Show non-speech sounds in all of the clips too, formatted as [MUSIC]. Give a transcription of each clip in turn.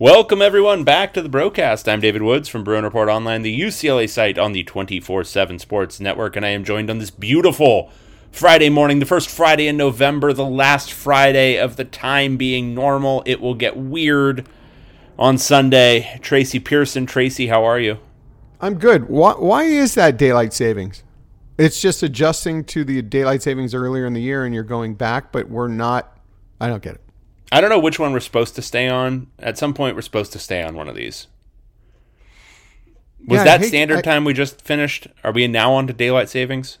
Welcome, everyone, back to the broadcast. I'm David Woods from Bruin Report Online, the UCLA site on the 24 7 Sports Network, and I am joined on this beautiful Friday morning, the first Friday in November, the last Friday of the time being normal. It will get weird on Sunday. Tracy Pearson. Tracy, how are you? I'm good. Why, why is that daylight savings? It's just adjusting to the daylight savings earlier in the year and you're going back, but we're not. I don't get it. I don't know which one we're supposed to stay on. At some point, we're supposed to stay on one of these. Was Yeah, that hate- standard I- time we just finished? Are we now on to daylight savings?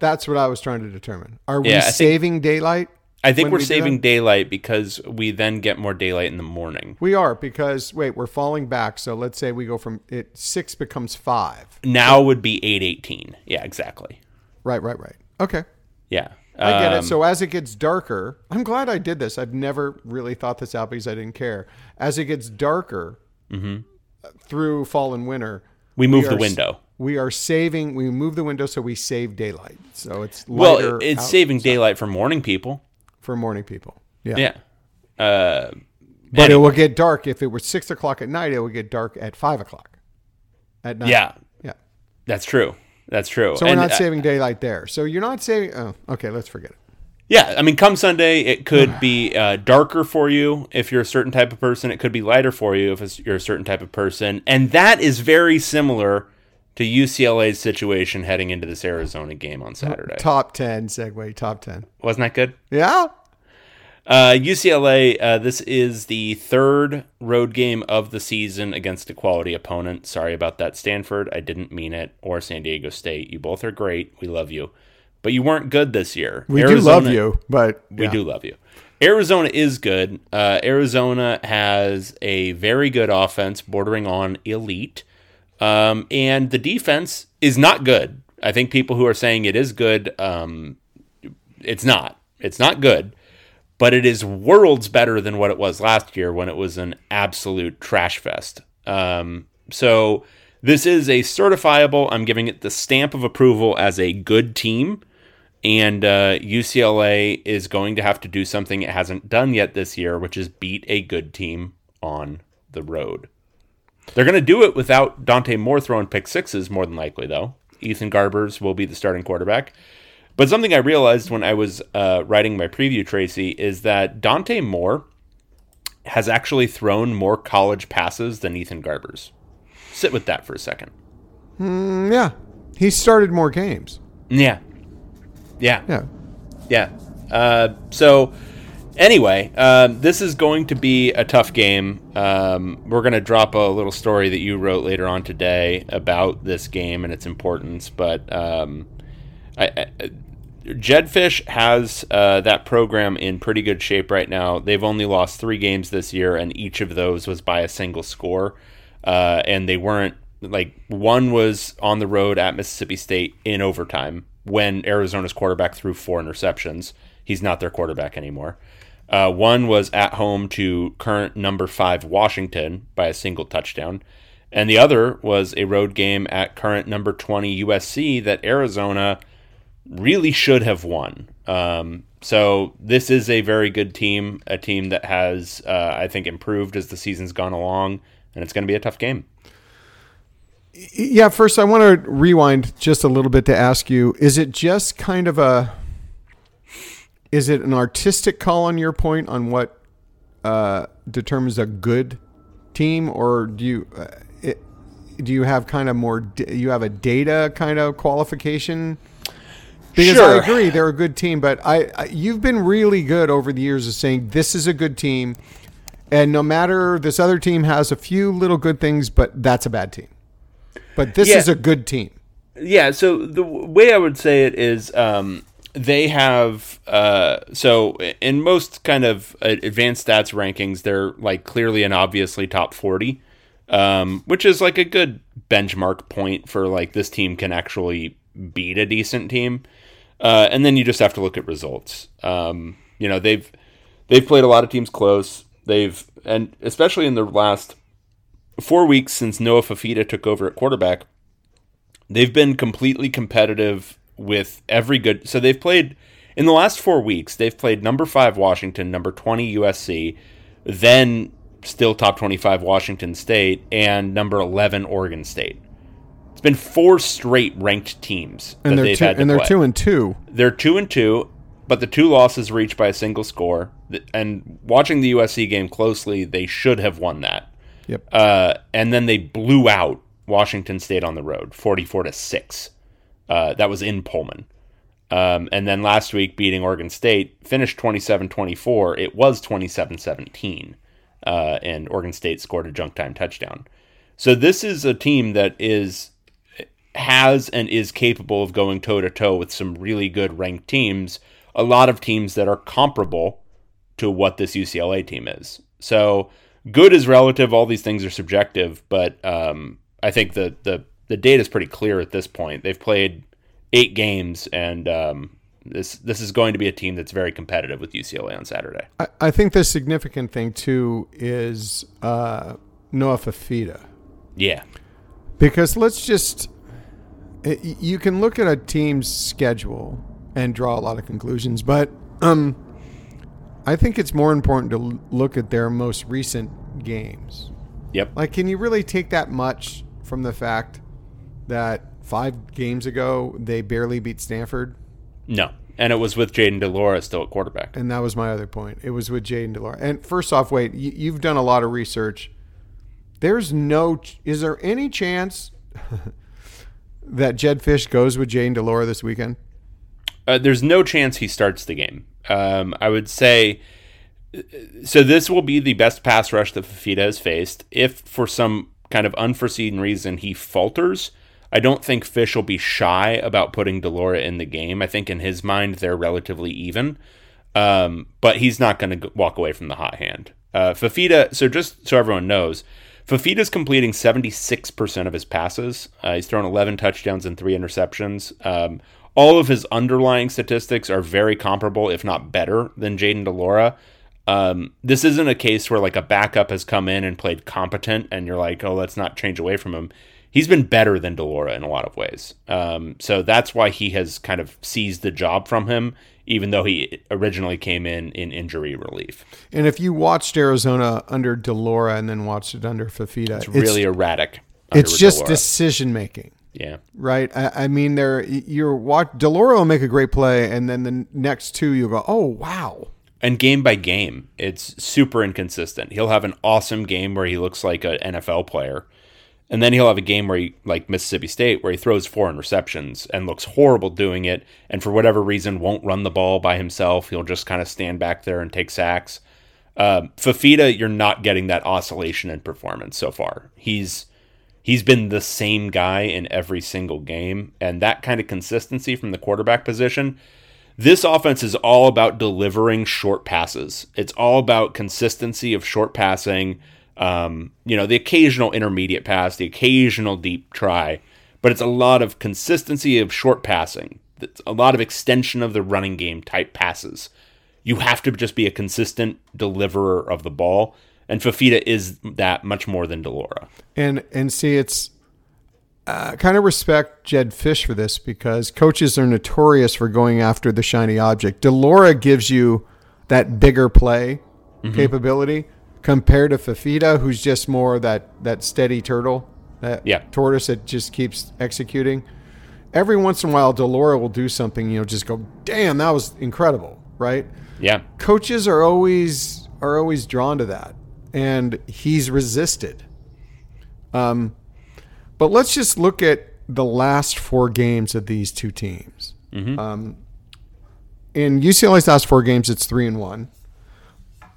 That's what I was trying to determine. Are we Yeah, think- saving daylight? I think we're we saving daylight because we then get more daylight in the morning. We are because wait, we're falling back. So let's say we go from it six becomes five. Now would be 818. Yeah, exactly. Right, right, right. Okay. Yeah. I get Um, it. So as it gets darker, I'm glad I did this. I've never really thought this out because I didn't care. As it gets darker through fall and winter, Mm-hmm. We move are the window. We are saving. We move the window so we save daylight. So it's Well, it's out- saving daylight for morning people. for morning people. Yeah. Yeah. Uh, But it will get dark if it were six o'clock at night. It will get dark at five o'clock at night. yeah, yeah. that's true. That's true. So And, we're not uh, saving daylight there. So you're not saving. Oh, okay. Let's forget it. Yeah, I mean, come Sunday, it could [SIGHS] be uh, darker for you if you're a certain type of person. It could be lighter for you if it's, you're a certain type of person, and that is very similar to UCLA's situation heading into this Arizona game on Saturday. Top ten segue. Top ten. Wasn't that good? Yeah. Uh, UCLA, uh, this is the third road game of the season against a quality opponent. Sorry about that, Stanford. I didn't mean it. Or San Diego State. You both are great. We love you. But you weren't good this year. We do love you, but We do love you. Arizona is good. Uh, Arizona has a very good offense, bordering on elite. Um, and the defense is not good. I think people who are saying it is good, um, it's not. It's not good, but it is worlds better than what it was last year when it was an absolute trash fest. Um, so this is a certifiable. I'm giving it the stamp of approval as a good team. And uh, UCLA is going to have to do something it hasn't done yet this year, which is beat a good team on the road. They're going to do it without Dante Moore throwing pick sixes, more than likely, though. Ethan Garbers will be the starting quarterback. But something I realized when I was uh, writing my preview, Tracy, is that Dante Moore has actually thrown more college passes than Ethan Garbers. Sit with that for a second. Mm, yeah. He started more games. Yeah. Yeah. Yeah. Yeah. Uh, so, anyway, uh, this is going to be a tough game. Um, we're going to drop a little story that you wrote later on today about this game and its importance. But um, I, I, Jedd Fisch has uh, that program in pretty good shape right now. They've only lost three games this year, and each of those was by a single score. Uh, and they weren't like one was on the road at Mississippi State in overtime when Arizona's quarterback threw four interceptions. He's not their quarterback anymore. Uh, one was at home to current number five Washington by a single touchdown. And the other was a road game at current number 20 USC that Arizona really should have won. Um, so this is a very good team, a team that has, uh, I think, improved as the season's gone along, and it's going to be a tough game. Yeah, first I want to rewind just a little bit to ask you: Is it just kind of a, is it an artistic call on your point on what uh, determines a good team, or do you, uh, it, do you have kind of more, you have a data kind of qualification? Because I agree they're a good team, but I, I you've been really good over the years of saying this is a good team, And no matter this other team has a few little good things, but that's a bad team. But this Yeah. is a good team. Yeah, so the w- way I would say it is um, they have uh, so in most kind of uh, advanced stats rankings, they're like clearly and obviously top forty, um, which is like a good benchmark point for like this team can actually beat a decent team. Uh, and then you just have to look at results. Um, you know they've they've played a lot of teams close. They've and especially in the last four weeks since Noah Fifita took over at quarterback, they've been completely competitive with every good. So they've played in the last four weeks. They've played number five Washington, number twenty USC, then still top twenty-five Washington State, and number eleven Oregon State. It's been four straight ranked teams that And they're they've two, had to and they're play. two and two. They're two and two, but the two losses were each by a single score. And watching the USC game closely, they should have won that. Yep. Uh, and then they blew out Washington State on the road, forty-four to six. Uh, that was in Pullman. Um, and then last week, beating Oregon State, finished 27-24. It was 27-17, uh, and Oregon State scored a junk time touchdown. So this is a team that is has and is capable of going toe to toe with some really good ranked teams. A lot of teams that are comparable to what this UCLA team is. So good is relative. All these things are subjective, but um, I think the the the data is pretty clear at this point. They've played eight games, and um, this this is going to be a team that's very competitive with UCLA on Saturday. I, I think the significant thing too is uh, Noah Fifita. Yeah, Because let's just, y- you can look at a team's schedule and draw a lot of conclusions, but um, I think it's more important to l- look at their most recent games. yep, Like, can you really take that much from the fact that five games ago they barely beat Stanford? no, and it was with Jayden de Laura still at quarterback. And that was my other point. It was with Jayden de Laura. And first off, wait, you, you've done a lot of research. There's no, ch- is there any chance [LAUGHS] that Jedd Fisch goes with Jane de Laura this weekend? Uh, there's no chance he starts the game. Um, I would say. So this will be the best pass rush that Fifita has faced. If for some kind of unforeseen reason he falters, I don't think Fisch will be shy about putting de Laura in the game. I think in his mind they're relatively even, um, but he's not going to walk away from the hot hand. Uh, Fifita. So just so everyone knows, Fifita's completing 76% of his passes. Uh, he's thrown 11 touchdowns and three interceptions. Um, all of his underlying statistics are very comparable, if not better, than Jayden de Laura. Um, this isn't a case where like a backup has come in and played competent, and you're like, oh, let's not change away from him. He's been better than de Laura in a lot of ways. Um, so that's why he has kind of seized the job from him, even though he originally came in in injury relief. And if you watched Arizona under de Laura and then watched it under Fifita, it's Really erratic. it's just de Laura. decision making. yeah. Right, I, I mean, there you're watch. de Laura will make a great play, and then the next two you'll go, "Oh wow!" and game by game, it's super inconsistent. He'll have an awesome game where he looks like an NFL player, and then he'll have a game where he, like Mississippi State, where he throws four interceptions and looks horrible doing it, and for whatever reason won't run the ball by himself. He'll just kind of stand back there and take sacks. Um, Fifita, you're not getting that oscillation in performance so far. He's he's been the same guy in every single game, and that kind of consistency from the quarterback position this offense is all about delivering short passes. It's all about consistency of short passing. Um, you know, the occasional intermediate pass, the occasional deep try, but it's a lot of consistency of short passing. It's a lot of extension of the running game type passes. You have to just be a consistent deliverer of the ball, and Fifita is that much more than de Laura. And and see, it's uh, kind of respect Jedd Fisch for this because coaches are notorious for going after the shiny object. de Laura gives you that bigger play Mm-hmm. capability compared to Fifita, who's just more that that steady turtle, that Yeah. tortoise that just keeps executing. Every once in a while, de Laura will do something, you know, just go, "Damn, that was incredible!" Right? Yeah, coaches are always are always drawn to that, and he's resisted. Um, but let's just look at the last four games of these two teams. Um, in UCLA's last four games, it's three and one.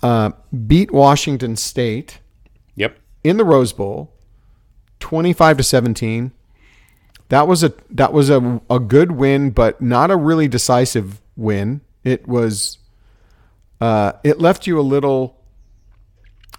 Uh, beat Washington State Yep. in the Rose Bowl, twenty-five to seventeen. That was a that was a a good win, but not a really decisive win. It was. Uh, it left you a little.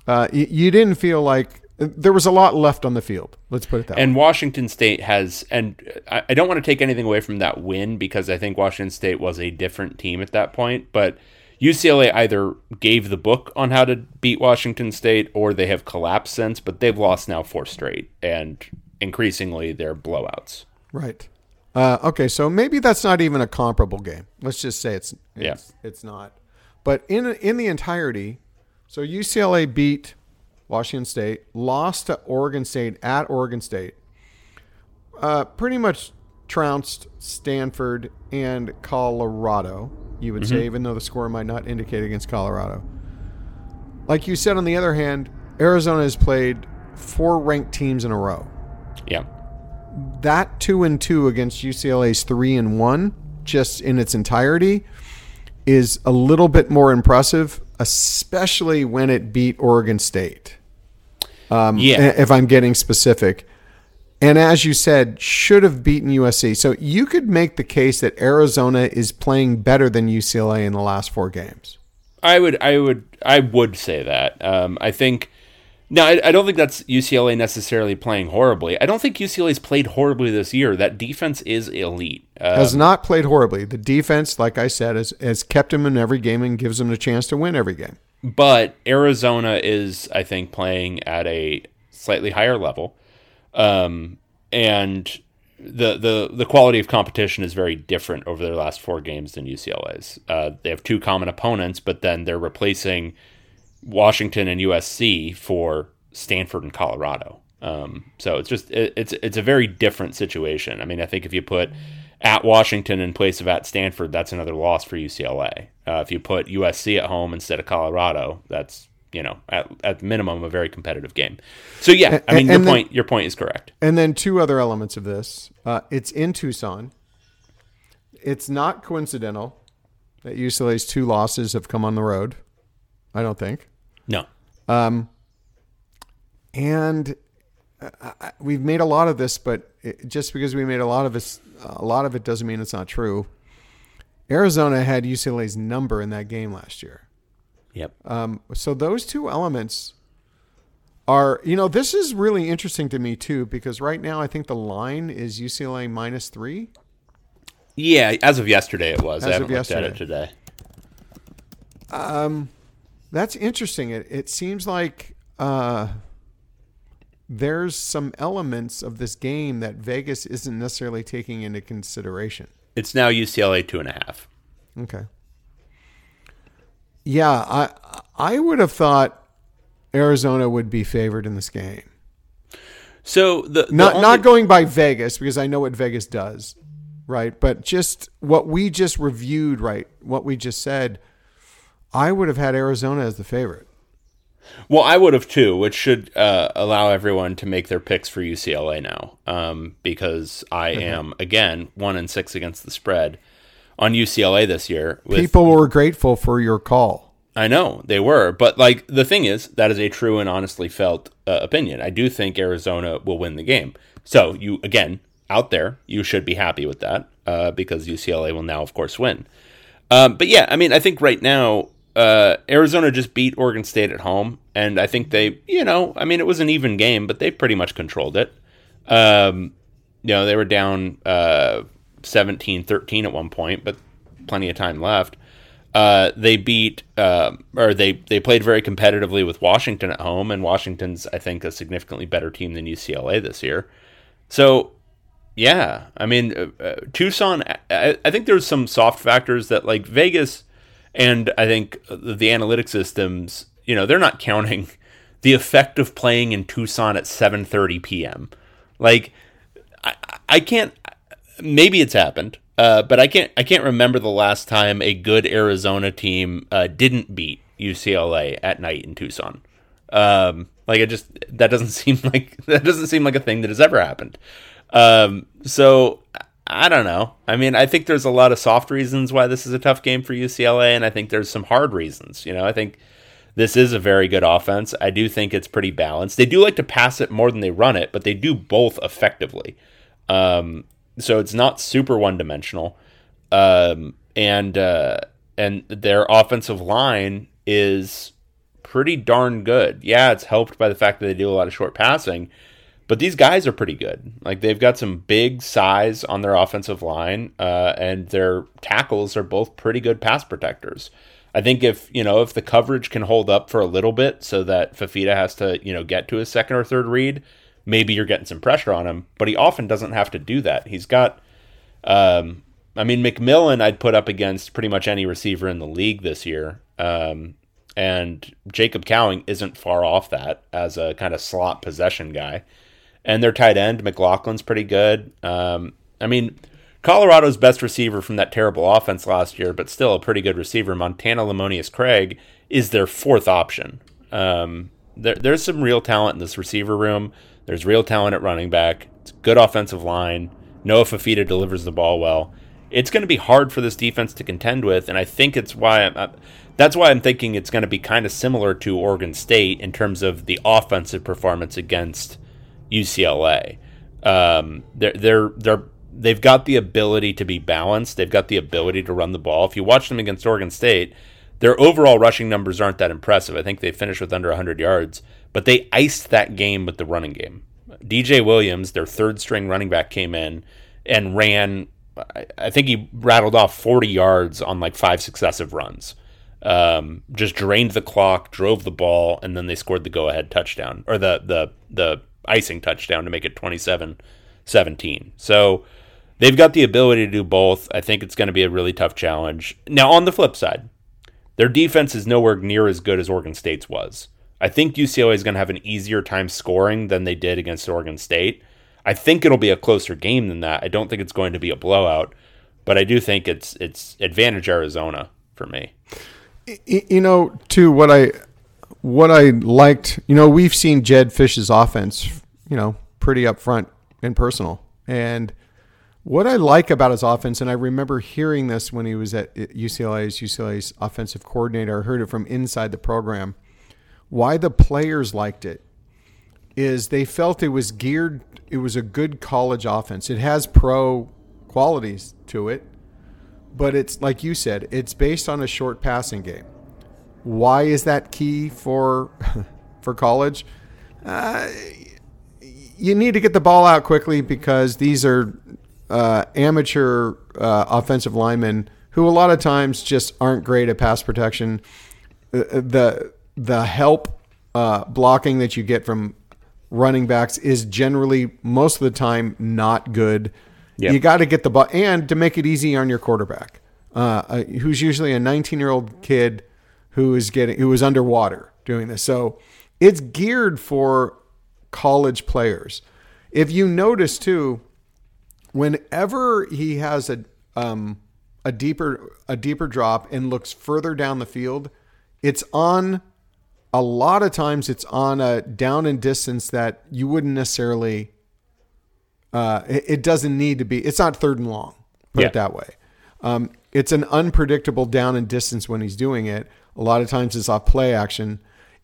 Uh, you, you didn't feel like there was a lot left on the field. Let's put it that way. And Washington State has, and I, I don't want to take anything away from that win because I think Washington State was a different team at that point. But UCLA either gave the book on how to beat Washington State or they have collapsed since, but they've lost now four straight. And increasingly, they're blowouts. Right. Uh, okay, so maybe that's not even a comparable game. Let's just say it's Yeah. it's, it's not. But in in the entirety, so UCLA beat Washington State, lost to Oregon State at Oregon State, uh, pretty much trounced Stanford and Colorado. You would say, even though the score might not indicate against Colorado. Like you said, on the other hand, Arizona has played four ranked teams in a row Yeah. that two and two against UCLA's three and one, just in its entirety, is a little bit more impressive, especially when it beat Oregon State. Um, Yeah. If I'm getting specific. And as you said, should have beaten USC. So you could make the case that Arizona is playing better than UCLA in the last four games. I would, I would, I would say that. Um, I think. No, I, I don't think that's UCLA necessarily playing horribly. I don't think UCLA's played horribly this year. That defense is elite. Uh, Has not played horribly. The defense, like I said, has, has kept him in every game and gives him a chance to win every game. but Arizona is, I think, playing at a slightly higher level, um, and the the the quality of competition is very different over their last four games than UCLA's. Uh, they have two common opponents, but then they're replacing Washington and USC for Stanford and Colorado. Um, so it's just it, it's it's a very different situation. I mean, I think if you put at Washington in place of at Stanford, that's another loss for UCLA. Uh, if you put USC at home instead of Colorado, that's you know at at minimum a very competitive game. So yeah, I And- mean your then- point your point is correct. And then two other elements of this. Uh, it's in Tucson. It's not coincidental that UCLA's two losses have come on the road. I don't think. No, And uh, I- we've made a lot of this, but it, just because we made a lot of this, a lot of it doesn't mean it's not true. Arizona had UCLA's number in that game last year. Yep, Um, so those two elements are, you know, this is really interesting to me too because right now I think the line is UCLA minus three. yeah. As of yesterday, it was. As I of haven't looked at it yesterday. today. That's interesting. It it seems like uh, there's some elements of this game that Vegas isn't necessarily taking into consideration. It's now UCLA two and a half. Okay. Yeah, I I would have thought Arizona would be favored in this game. So the, the Not only- not going by Vegas because I know what Vegas does, right? But just what we just reviewed, right? What we just said, I would have had Arizona as the favorite. Well, I would have too, which should uh, allow everyone to make their picks for UCLA now, um, because I am again one and six against the spread on UCLA this year. With, People were grateful for your call. I know they were, but like the thing is, that is a true and honestly felt uh, opinion. I do think Arizona will win the game. So you again out there, you should be happy with that uh, because UCLA will now, of course, win. Um, but yeah, I mean, I think right now uh, Arizona just beat Oregon State at home, and I think they, you know, I mean, it was an even game, but they pretty much controlled it. Um, you know, they were down uh, 17-13 at one point, but plenty of time left. Uh, they beat, uh, or they they played very competitively with Washington at home, and Washington's I think a significantly better team than UCLA this year. So yeah, I mean uh, uh, Tucson. I, I think there's some soft factors that like Vegas, and I think the, the analytic systems. You know, they're not counting the effect of playing in Tucson at 7:30 p.m. Like, I, I can't. Maybe it's happened, uh, but I can't. I can't remember the last time a good Arizona team uh, didn't beat UCLA at night in Tucson. Um, like it just that doesn't [LAUGHS] seem like that doesn't seem like a thing that has ever happened. Um, so I don't know. I mean, I think there's a lot of soft reasons why this is a tough game for UCLA, and I think there's some hard reasons. You know, I think this is a very good offense. I do think it's pretty balanced. They do like to pass it more than they run it, but they do both effectively. Um, so it's not super one dimensional. Um, and uh, and their offensive line is pretty darn good. Yeah, it's helped by the fact that they do a lot of short passing, but these guys are pretty good. Like they've got some big size on their offensive line, uh, and their tackles are both pretty good pass protectors. I think if you know if the coverage can hold up for a little bit, so that Fifita has to you know get to his second or third read, maybe you're getting some pressure on him. But he often doesn't have to do that. He's got, um, I mean, McMillan I'd put up against pretty much any receiver in the league this year, um, and Jacob Cowing isn't far off that as a kind of slot possession guy. And their tight end McLachlan's pretty good. Um, I mean Colorado's best receiver from that terrible offense last year, but still a pretty good receiver, Montana Lemonious Craig, is their fourth option. Um, there, there's some real talent in this receiver room. There's real talent at running back. It's good offensive line. Noah Fifita delivers the ball well. It's going to be hard for this defense to contend with, and I think it's why I'm, that's why I'm thinking it's going to be kind of similar to Oregon State in terms of the offensive performance against UCLA. Um, they're they're they're they've got the ability to be balanced. They've got the ability to run the ball. If you watch them against Oregon State, their overall rushing numbers aren't that impressive. I think they finished with under 100 yards, but they iced that game with the running game. DJ Williams, their third string running back, came in and ran. I think he rattled off 40 yards on like five successive runs. Um, just drained the clock, drove the ball, and then they scored the go-ahead touchdown or the the the icing touchdown to make it 27 17. So they've got the ability to do both. I think it's going to be a really tough challenge. Now, on the flip side, their defense is nowhere near as good as Oregon State's was. I think UCLA is going to have an easier time scoring than they did against Oregon State. I think it'll be a closer game than that. I don't think it's going to be a blowout, but I do think it's it's advantage Arizona for me. You know, to what I what I liked, you know, we've seen Jedd Fisch's offense, you know, pretty upfront and personal. And what I like about his offense, and I remember hearing this when he was at UCLA as UCLA's offensive coordinator, I heard it from inside the program. Why the players liked it is they felt it was geared, it was a good college offense. It has pro qualities to it, but it's like you said, it's based on a short passing game. Why is that key for [LAUGHS] for college? Uh, you need to get the ball out quickly because these are uh, amateur uh, offensive linemen who a lot of times just aren't great at pass protection. Uh, uh, the the help uh, blocking that you get from running backs is generally most of the time not good. Yep. You got to get the ball and to make it easy on your quarterback, uh, who's usually a 19 year old kid who is getting who is underwater doing this. So it's geared for college players. If you notice too, whenever he has a um, a deeper a deeper drop and looks further down the field, it's on a lot of times it's on a down and distance that you wouldn't necessarily uh, it, it, doesn't need to be it's not third and long put yeah. it that way um, it's an unpredictable down and distance when he's doing it a lot of times it's off play action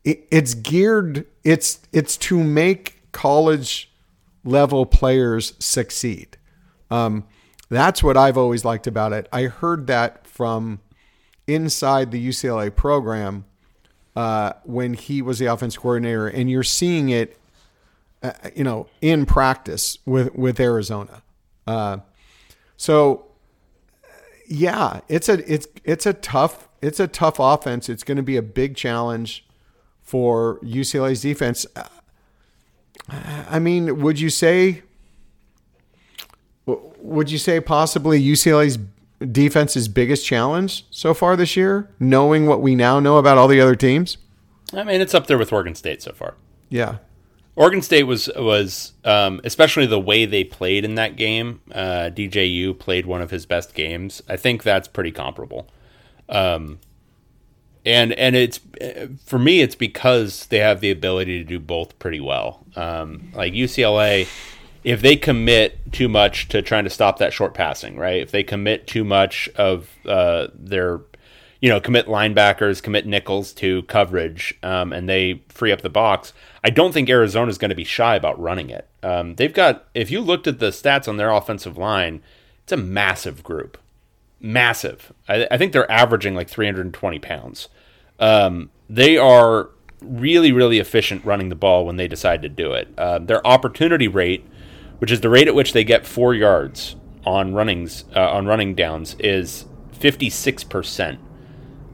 it, it's geared it's it's to make college level players succeed um, that's what I've always liked about it. I heard that from inside the UCLA program uh, when he was the offense coordinator, and you're seeing it, uh, you know, in practice with with Arizona. Uh, so, yeah, it's a it's it's a tough it's a tough offense. It's going to be a big challenge for UCLA's defense. Uh, I mean, would you say would you say possibly UCLA's defense's biggest challenge so far this year, knowing what we now know about all the other teams? I mean, it's up there with Oregon State so far. Yeah. Oregon State was was um, especially the way they played in that game. Uh, DJU played one of his best games. I think that's pretty comparable. Um, and and it's for me, it's because they have the ability to do both pretty well. Um, like UCLA if they commit too much to trying to stop that short passing, right? If they commit too much of uh, their, you know, commit linebackers, commit nickels to coverage, um, and they free up the box. I don't think Arizona is going to be shy about running it. Um, they've got, if you looked at the stats on their offensive line, it's a massive group, massive. I, I think they're averaging like 320 pounds. Um, they are really, really efficient running the ball when they decide to do it. Uh, their opportunity rate, which is the rate at which they get four yards on runnings uh, on running downs, is 56 percent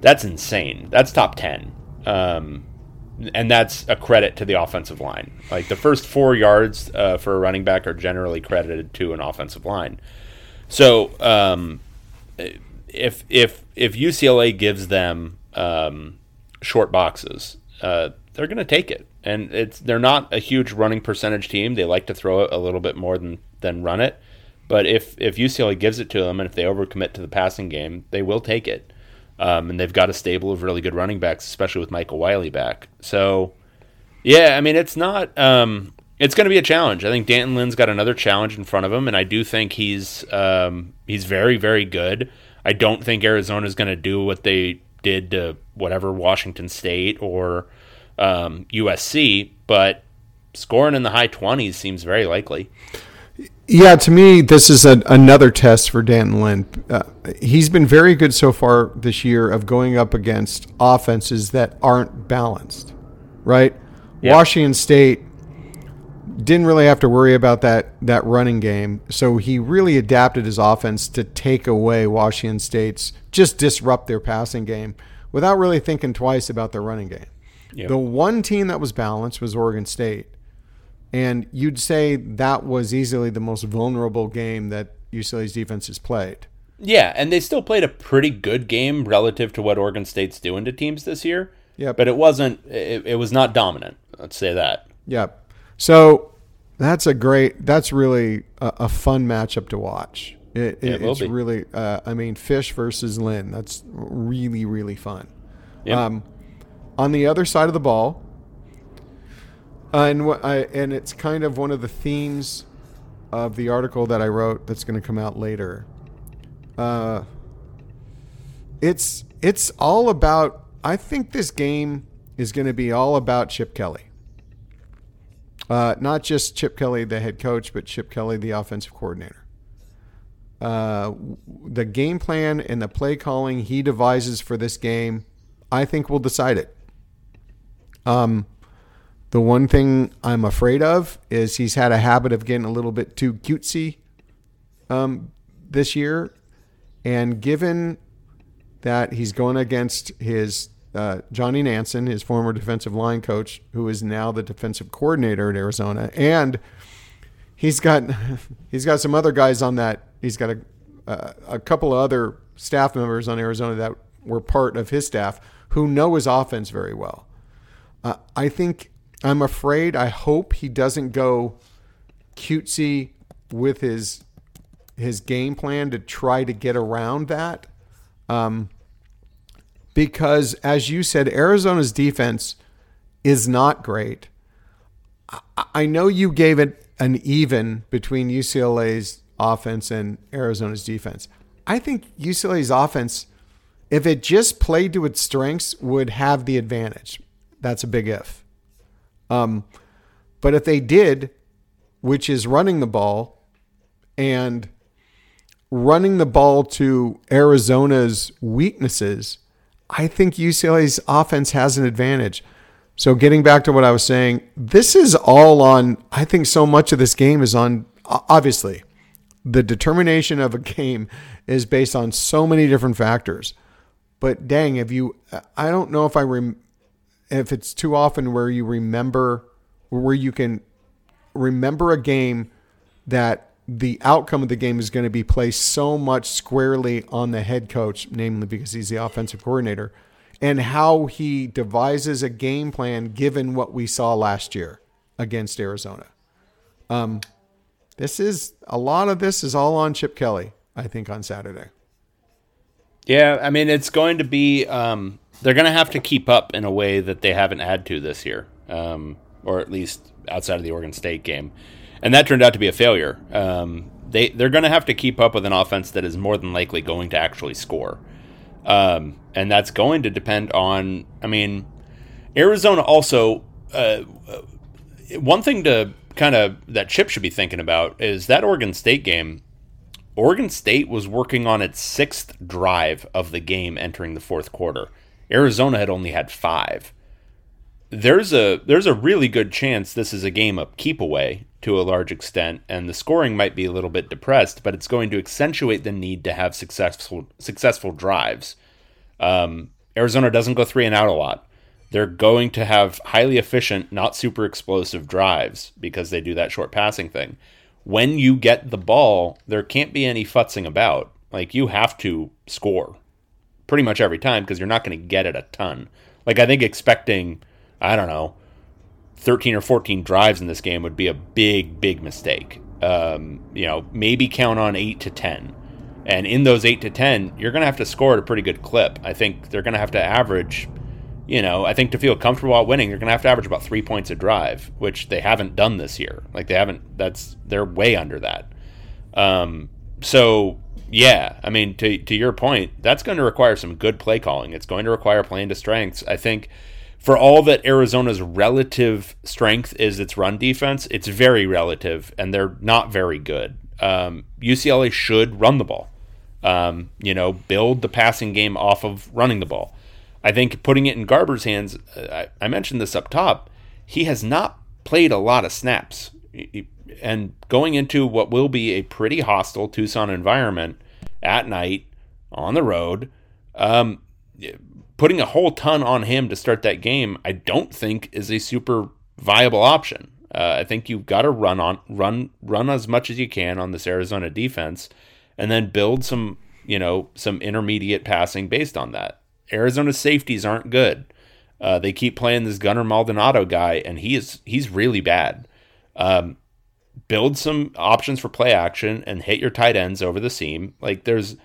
that's insane. That's top 10. Um, and that's a credit to the offensive line. Like the first four yards uh, for a running back are generally credited to an offensive line. So um, if if if UCLA gives them um, short boxes, uh, they're going to take it. And it's they're not a huge running percentage team. They like to throw it a little bit more than than run it. But if if UCLA gives it to them, and if they overcommit to the passing game, they will take it. Um, and they've got a stable of really good running backs, especially with Michael Wiley back. So, yeah, I mean, it's not. Um, it's going to be a challenge. I think D'Anton Lynn's got another challenge in front of him, and I do think he's um, he's very very good. I don't think Arizona's going to do what they did to whatever Washington State or USC, um, but scoring in the high twenties seems very likely. Yeah, to me, this is a, another test for Dan Lynn. Uh, he's been very good so far this year of going up against offenses that aren't balanced, right? Yeah. Washington State didn't really have to worry about that that running game, so he really adapted his offense to take away Washington State's just disrupt their passing game without really thinking twice about their running game. Yep. The one team that was balanced was Oregon State and you'd say that was easily the most vulnerable game that UCLA's defense has played. Yeah, and they still played a pretty good game relative to what Oregon State's doing to teams this year. Yeah, but it wasn't. It, it was not dominant. Let's say that. Yep. So that's a great. That's really a, a fun matchup to watch. It, it, it's be. really. Uh, I mean, Fisch versus Lynn. That's really really fun. Yep. Um, on the other side of the ball, uh, and what I and it's kind of one of the themes of the article that I wrote that's going to come out later. Uh, it's it's all about. I think this game is going to be all about Chip Kelly. Uh, not just Chip Kelly, the head coach, but Chip Kelly, the offensive coordinator. Uh, the game plan and the play calling he devises for this game, I think, will decide it. Um, the one thing I'm afraid of is he's had a habit of getting a little bit too cutesy um, this year. And given that he's going against his uh, Johnny Nansen, his former defensive line coach, who is now the defensive coordinator at Arizona, and he's got [LAUGHS] he's got some other guys on that. He's got a uh, a couple of other staff members on Arizona that were part of his staff who know his offense very well. Uh, I think I'm afraid, I hope he doesn't go cutesy with his his game plan to try to get around that. Um, because, as you said, Arizona's defense is not great. I, I know you gave it an even between UCLA's offense and Arizona's defense. I think UCLA's offense, if it just played to its strengths, would have the advantage. That's a big if. Um, but if they did, which is running the ball and running the ball to Arizona's weaknesses, I think UCLA's offense has an advantage. So getting back to what I was saying, this is all on I think so much of this game is on obviously the determination of a game is based on so many different factors. But dang, if you I don't know if I rem, if it's too often where you remember where you can remember a game that the outcome of the game is going to be placed so much squarely on the head coach, namely because he's the offensive coordinator, and how he devises a game plan given what we saw last year against Arizona. Um, this is a lot of this is all on Chip Kelly, I think, on Saturday. Yeah, I mean, it's going to be um, they're going to have to keep up in a way that they haven't had to this year, um, or at least outside of the Oregon State game, and that turned out to be a failure. Um, they they're going to have to keep up with an offense that is more than likely going to actually score. Um, and that's going to depend on, I mean, Arizona also, uh, one thing to kind of that Chip should be thinking about is that Oregon State game. Oregon State was working on its sixth drive of the game entering the fourth quarter. Arizona had only had five. There's a there's a really good chance this is a game of keep away to a large extent, and the scoring might be a little bit depressed, but it's going to accentuate the need to have successful successful drives. Um, Arizona doesn't go three and out a lot. They're going to have highly efficient, not super explosive drives because they do that short passing thing. When you get the ball, there can't be any futzing about. Like you have to score pretty much every time because you're not going to get it a ton. Like I think expecting, I don't know, 13 or 14 drives in this game would be a big, big mistake. Um, you know, maybe count on 8 to 10. And in those 8 to 10, you're going to have to score at a pretty good clip. I think they're going to have to average, you know, I think to feel comfortable while winning, you're going to have to average about 3 points a drive, which they haven't done this year. Like they haven't that's they're way under that. Um, so yeah, I mean to to your point, that's going to require some good play calling. It's going to require playing to strengths. I think for all that Arizona's relative strength is its run defense, it's very relative, and they're not very good. Um, UCLA should run the ball. Um, you know, build the passing game off of running the ball. I think putting it in Garbers' hands, uh, I, I mentioned this up top, he has not played a lot of snaps. And going into what will be a pretty hostile Tucson environment at night on the road, um, putting a whole ton on him to start that game, I don't think is a super viable option. Uh, I think you've got to run on run run as much as you can on this Arizona defense, and then build some you know some intermediate passing based on that. Arizona's safeties aren't good. Uh, they keep playing this Gunner Maldonado guy, and he is he's really bad. Um, build some options for play action and hit your tight ends over the seam. Like there's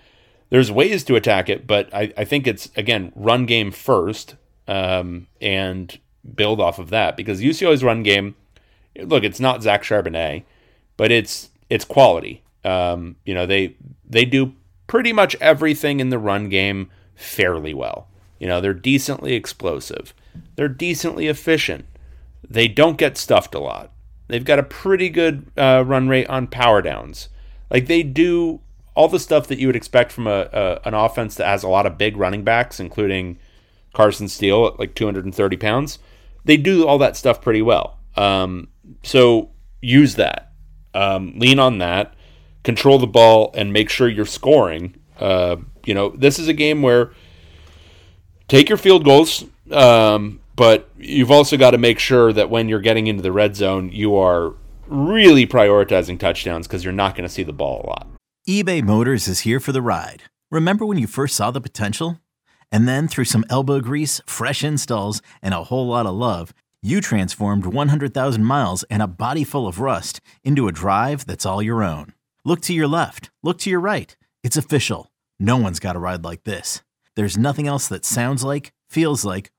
there's ways to attack it, but I, I think it's again run game first um, and build off of that because UCLA's run game. Look, it's not Zach Charbonnet, but it's it's quality. Um, you know they they do pretty much everything in the run game fairly well. You know they're decently explosive, they're decently efficient. They don't get stuffed a lot. They've got a pretty good uh, run rate on power downs. Like they do all the stuff that you would expect from a, a, an offense that has a lot of big running backs, including Carson Steele at like 230 pounds. They do all that stuff pretty well. Um, so use that, um, lean on that, control the ball, and make sure you're scoring. Uh, you know, this is a game where take your field goals, um, but you've also got to make sure that when you're getting into the red zone, you are really prioritizing touchdowns because you're not going to see the ball a lot eBay Motors is here for the ride. Remember when you first saw the potential? And then through some elbow grease, fresh installs, and a whole lot of love, you transformed 100,000 miles and a body full of rust into a drive that's all your own. Look to your left, look to your right. It's official. No one's got a ride like this. There's nothing else that sounds like, feels like,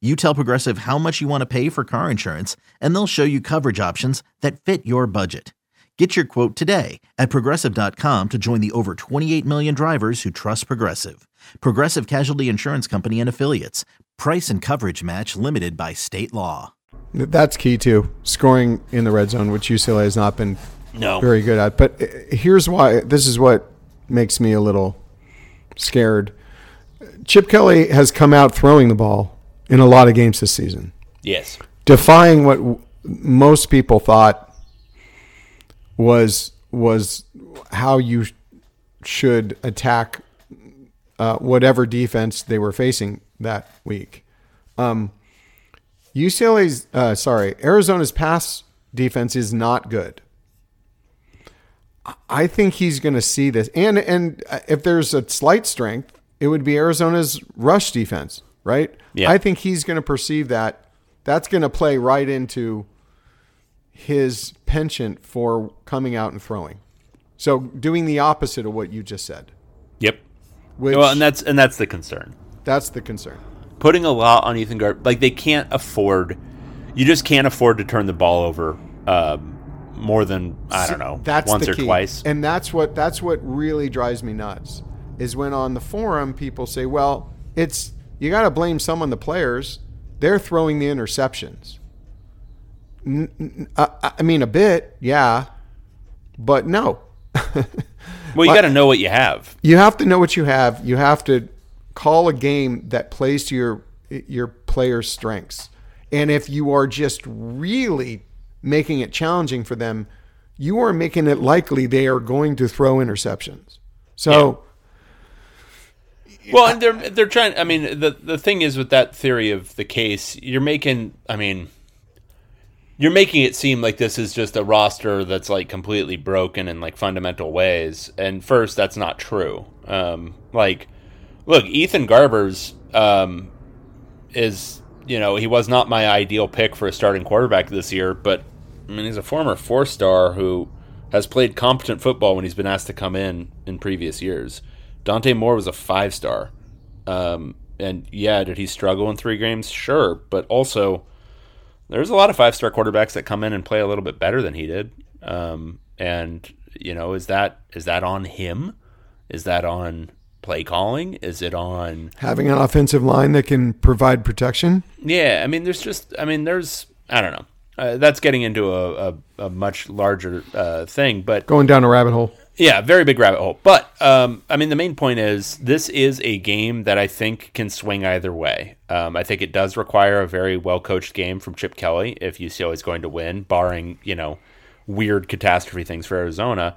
You tell Progressive how much you want to pay for car insurance, and they'll show you coverage options that fit your budget. Get your quote today at progressive.com to join the over 28 million drivers who trust Progressive. Progressive Casualty Insurance Company and Affiliates. Price and coverage match limited by state law. That's key too. Scoring in the red zone, which UCLA has not been no. very good at. But uh, here's why this is what makes me a little scared. Chip Kelly has come out throwing the ball in a lot of games this season. Yes. Defying what most people thought was was how you should attack uh, whatever defense they were facing that week. Um, UCLA's uh, sorry, Arizona's pass defense is not good. I think he's going to see this, and and if there's a slight strength, it would be Arizona's rush defense, right? Yeah. I think he's going to perceive that. That's going to play right into his penchant for coming out and throwing. So doing the opposite of what you just said. Yep. Which well, and that's and that's the concern. that's the concern. Putting a lot on Ethan Garbers, like they can't afford. You just can't afford to turn the ball over um, more than I don't know That's once or key. twice. and that's what that's what really drives me nuts. Is when on the forum people say, "Well, it's you got to blame some on the players. They're throwing the interceptions." N- n- uh, I I mean, a bit, yeah, but no. [LAUGHS] well, you got to know what you have. you have to know what you have. You have to call a game that plays to your your players' strengths. And if you are just really making it challenging for them, you are making it likely they are going to throw interceptions. So Well, and they're they're trying. I mean, the the thing is with that theory of the case, you're making. I mean, you're making it seem like this is just a roster that's like completely broken in like fundamental ways. And first, that's not true. Um, like, look, Ethan Garbers um, is you know he was not my ideal pick for a starting quarterback this year, but I mean he's a former four star who has played competent football when he's been asked to come in in previous years. Dante Moore was a five star. Um, and yeah, did he struggle in three games? Sure. But also, there's a lot of five star quarterbacks that come in and play a little bit better than he did. Um, and, you know, is that is that on him? Is that on play calling? Is it on. having an offensive line that can provide protection, Yeah, I mean, there's just. I mean, there's. I don't know. Uh, that's getting into a, a, a much larger uh, thing. But going down a rabbit hole. Yeah, very big rabbit hole. But um, I mean, the main point is this is a game that I think can swing either way. Um, I think it does require a very well coached game from Chip Kelly if UCLA is going to win, barring you know weird catastrophe things for Arizona.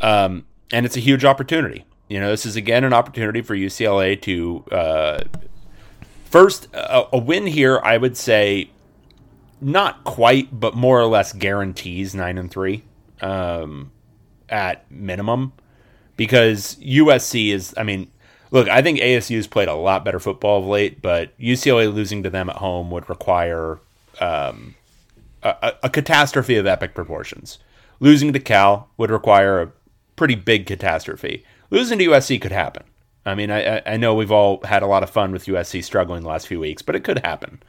Um, and it's a huge opportunity. You know, this is again an opportunity for UCLA to uh, first a, a win here. I would say not quite, but more or less guarantees nine and three. Um, at minimum because USC is I mean look I think ASU's played a lot better football of late but UCLA losing to them at home would require um, a, a catastrophe of epic proportions. Losing to Cal would require a pretty big catastrophe. Losing to USC could happen. I mean I, I know we've all had a lot of fun with USC struggling the last few weeks but it could happen.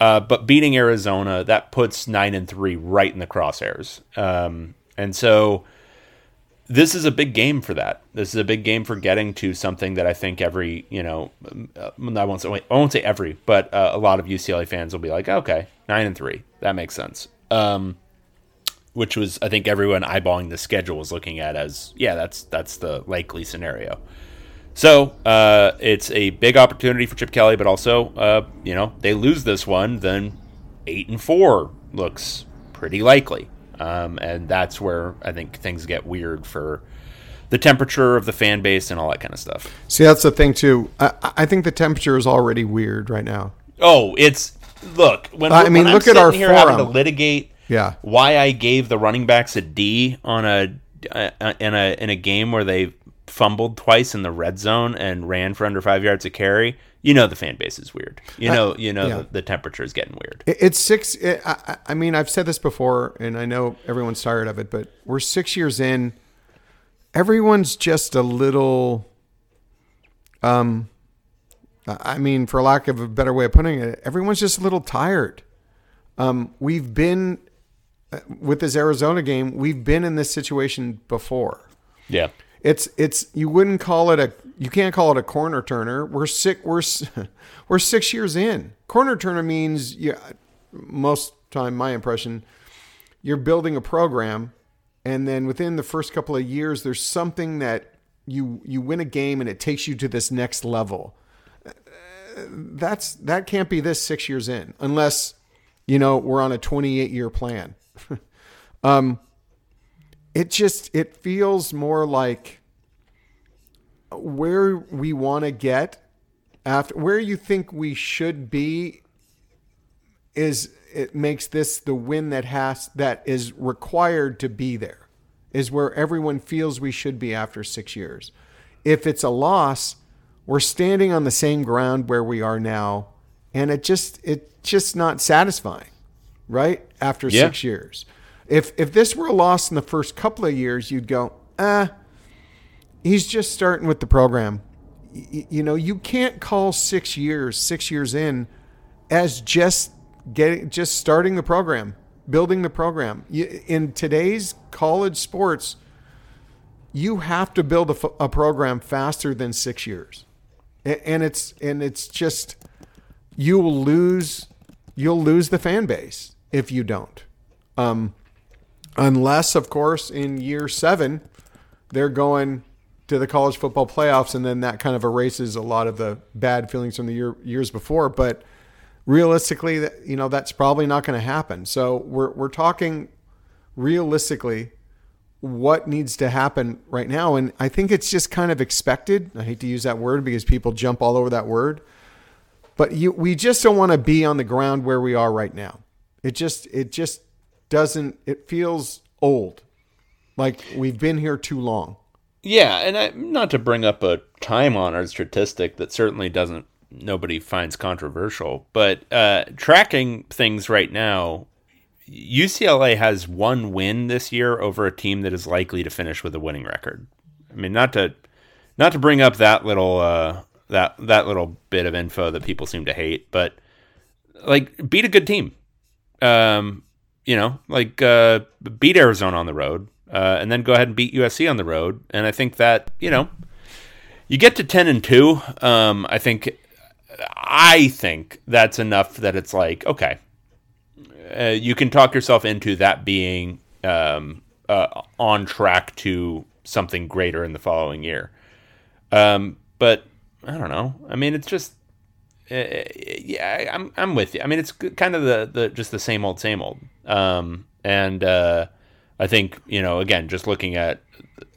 Uh, but beating Arizona that puts nine and three right in the crosshairs. Um, and so this is a big game for that. This is a big game for getting to something that I think every, you know, uh, I won't say I won't say every, but uh, a lot of UCLA fans will be like, okay, nine and three, that makes sense. Um, which was I think everyone eyeballing the schedule was looking at as, yeah, that's that's the likely scenario. So uh, it's a big opportunity for Chip Kelly, but also, uh, you know, they lose this one, then eight and four looks pretty likely. Um, and that's where I think things get weird for the temperature of the fan base and all that kind of stuff. See, that's the thing too. I, I think the temperature is already weird right now. Oh, it's look when I when mean, I'm look at our here having to litigate Yeah. why I gave the running backs a D on a uh, in a in a game where they fumbled twice in the red zone and ran for under five yards of carry. You know the fan base is weird. You know you know yeah. the, the temperature is getting weird. It- It's six. It, I, I- mean, I've said this before, and I know everyone's tired of it, but we're six years in. Everyone's just a little. Um, I I mean, for lack of a better way of putting it, everyone's just a little tired. Um, we've been uh, with this Arizona game. We've been in this situation before. Yeah. It's it's you wouldn't call it a you can't call it a corner turner. We're sick. We're [LAUGHS] we're six years in. Corner turner means yeah. Most time, my impression, you're building a program, and then within the first couple of years, there's something that you you win a game and it takes you to this next level. That's that can't be this six years in unless You know, we're on a 28 year plan. [LAUGHS] um, it just it feels more like where we want to get after where you think we should be is it makes this the win that has that is required to be there is where everyone feels we should be after 6 years. If it's a loss, we're standing on the same ground where we are now and it just it's just not satisfying, right? After Yeah. 6 years. If if this were a loss in the first couple of years, you'd go, "Ah, he's just starting with the program. Y- you know, you can't call six years, six years in, as just getting, just starting the program, building the program. You, in today's college sports, you have to build a, f- a program faster than six years, A- and it's and it's just you will lose you'll lose the fan base if you don't. Um, unless, of course, in year seven they're going to the college football playoffs, and then that kind of erases a lot of the bad feelings from the year, years before. But realistically, you know that's probably not going to happen. So we're we're talking realistically what needs to happen right now, and I think it's just kind of expected. I hate to use that word because people jump all over that word, but you we just don't want to be on the ground where we are right now. It just it just doesn't. It feels old, like we've been here too long. Yeah, and I, not to bring up a time-honored statistic that certainly doesn't nobody finds controversial, but uh, tracking things right now, UCLA has one win this year over a team that is likely to finish with a winning record. I mean, not to not to bring up that little uh, that that little bit of info that people seem to hate, but like beat a good team. Um, you know, like uh, beat Arizona on the road, uh, and then go ahead and beat USC on the road. And I think that you know, you get to ten and two. Um, I think, I think that's enough that it's like okay, uh, you can talk yourself into that being um, uh, on track to something greater in the following year. Um, but I don't know. I mean, it's just uh, yeah, I'm I'm with you. I mean, it's kind of the the just the same old same old. Um, and uh, I think you know, again, just looking at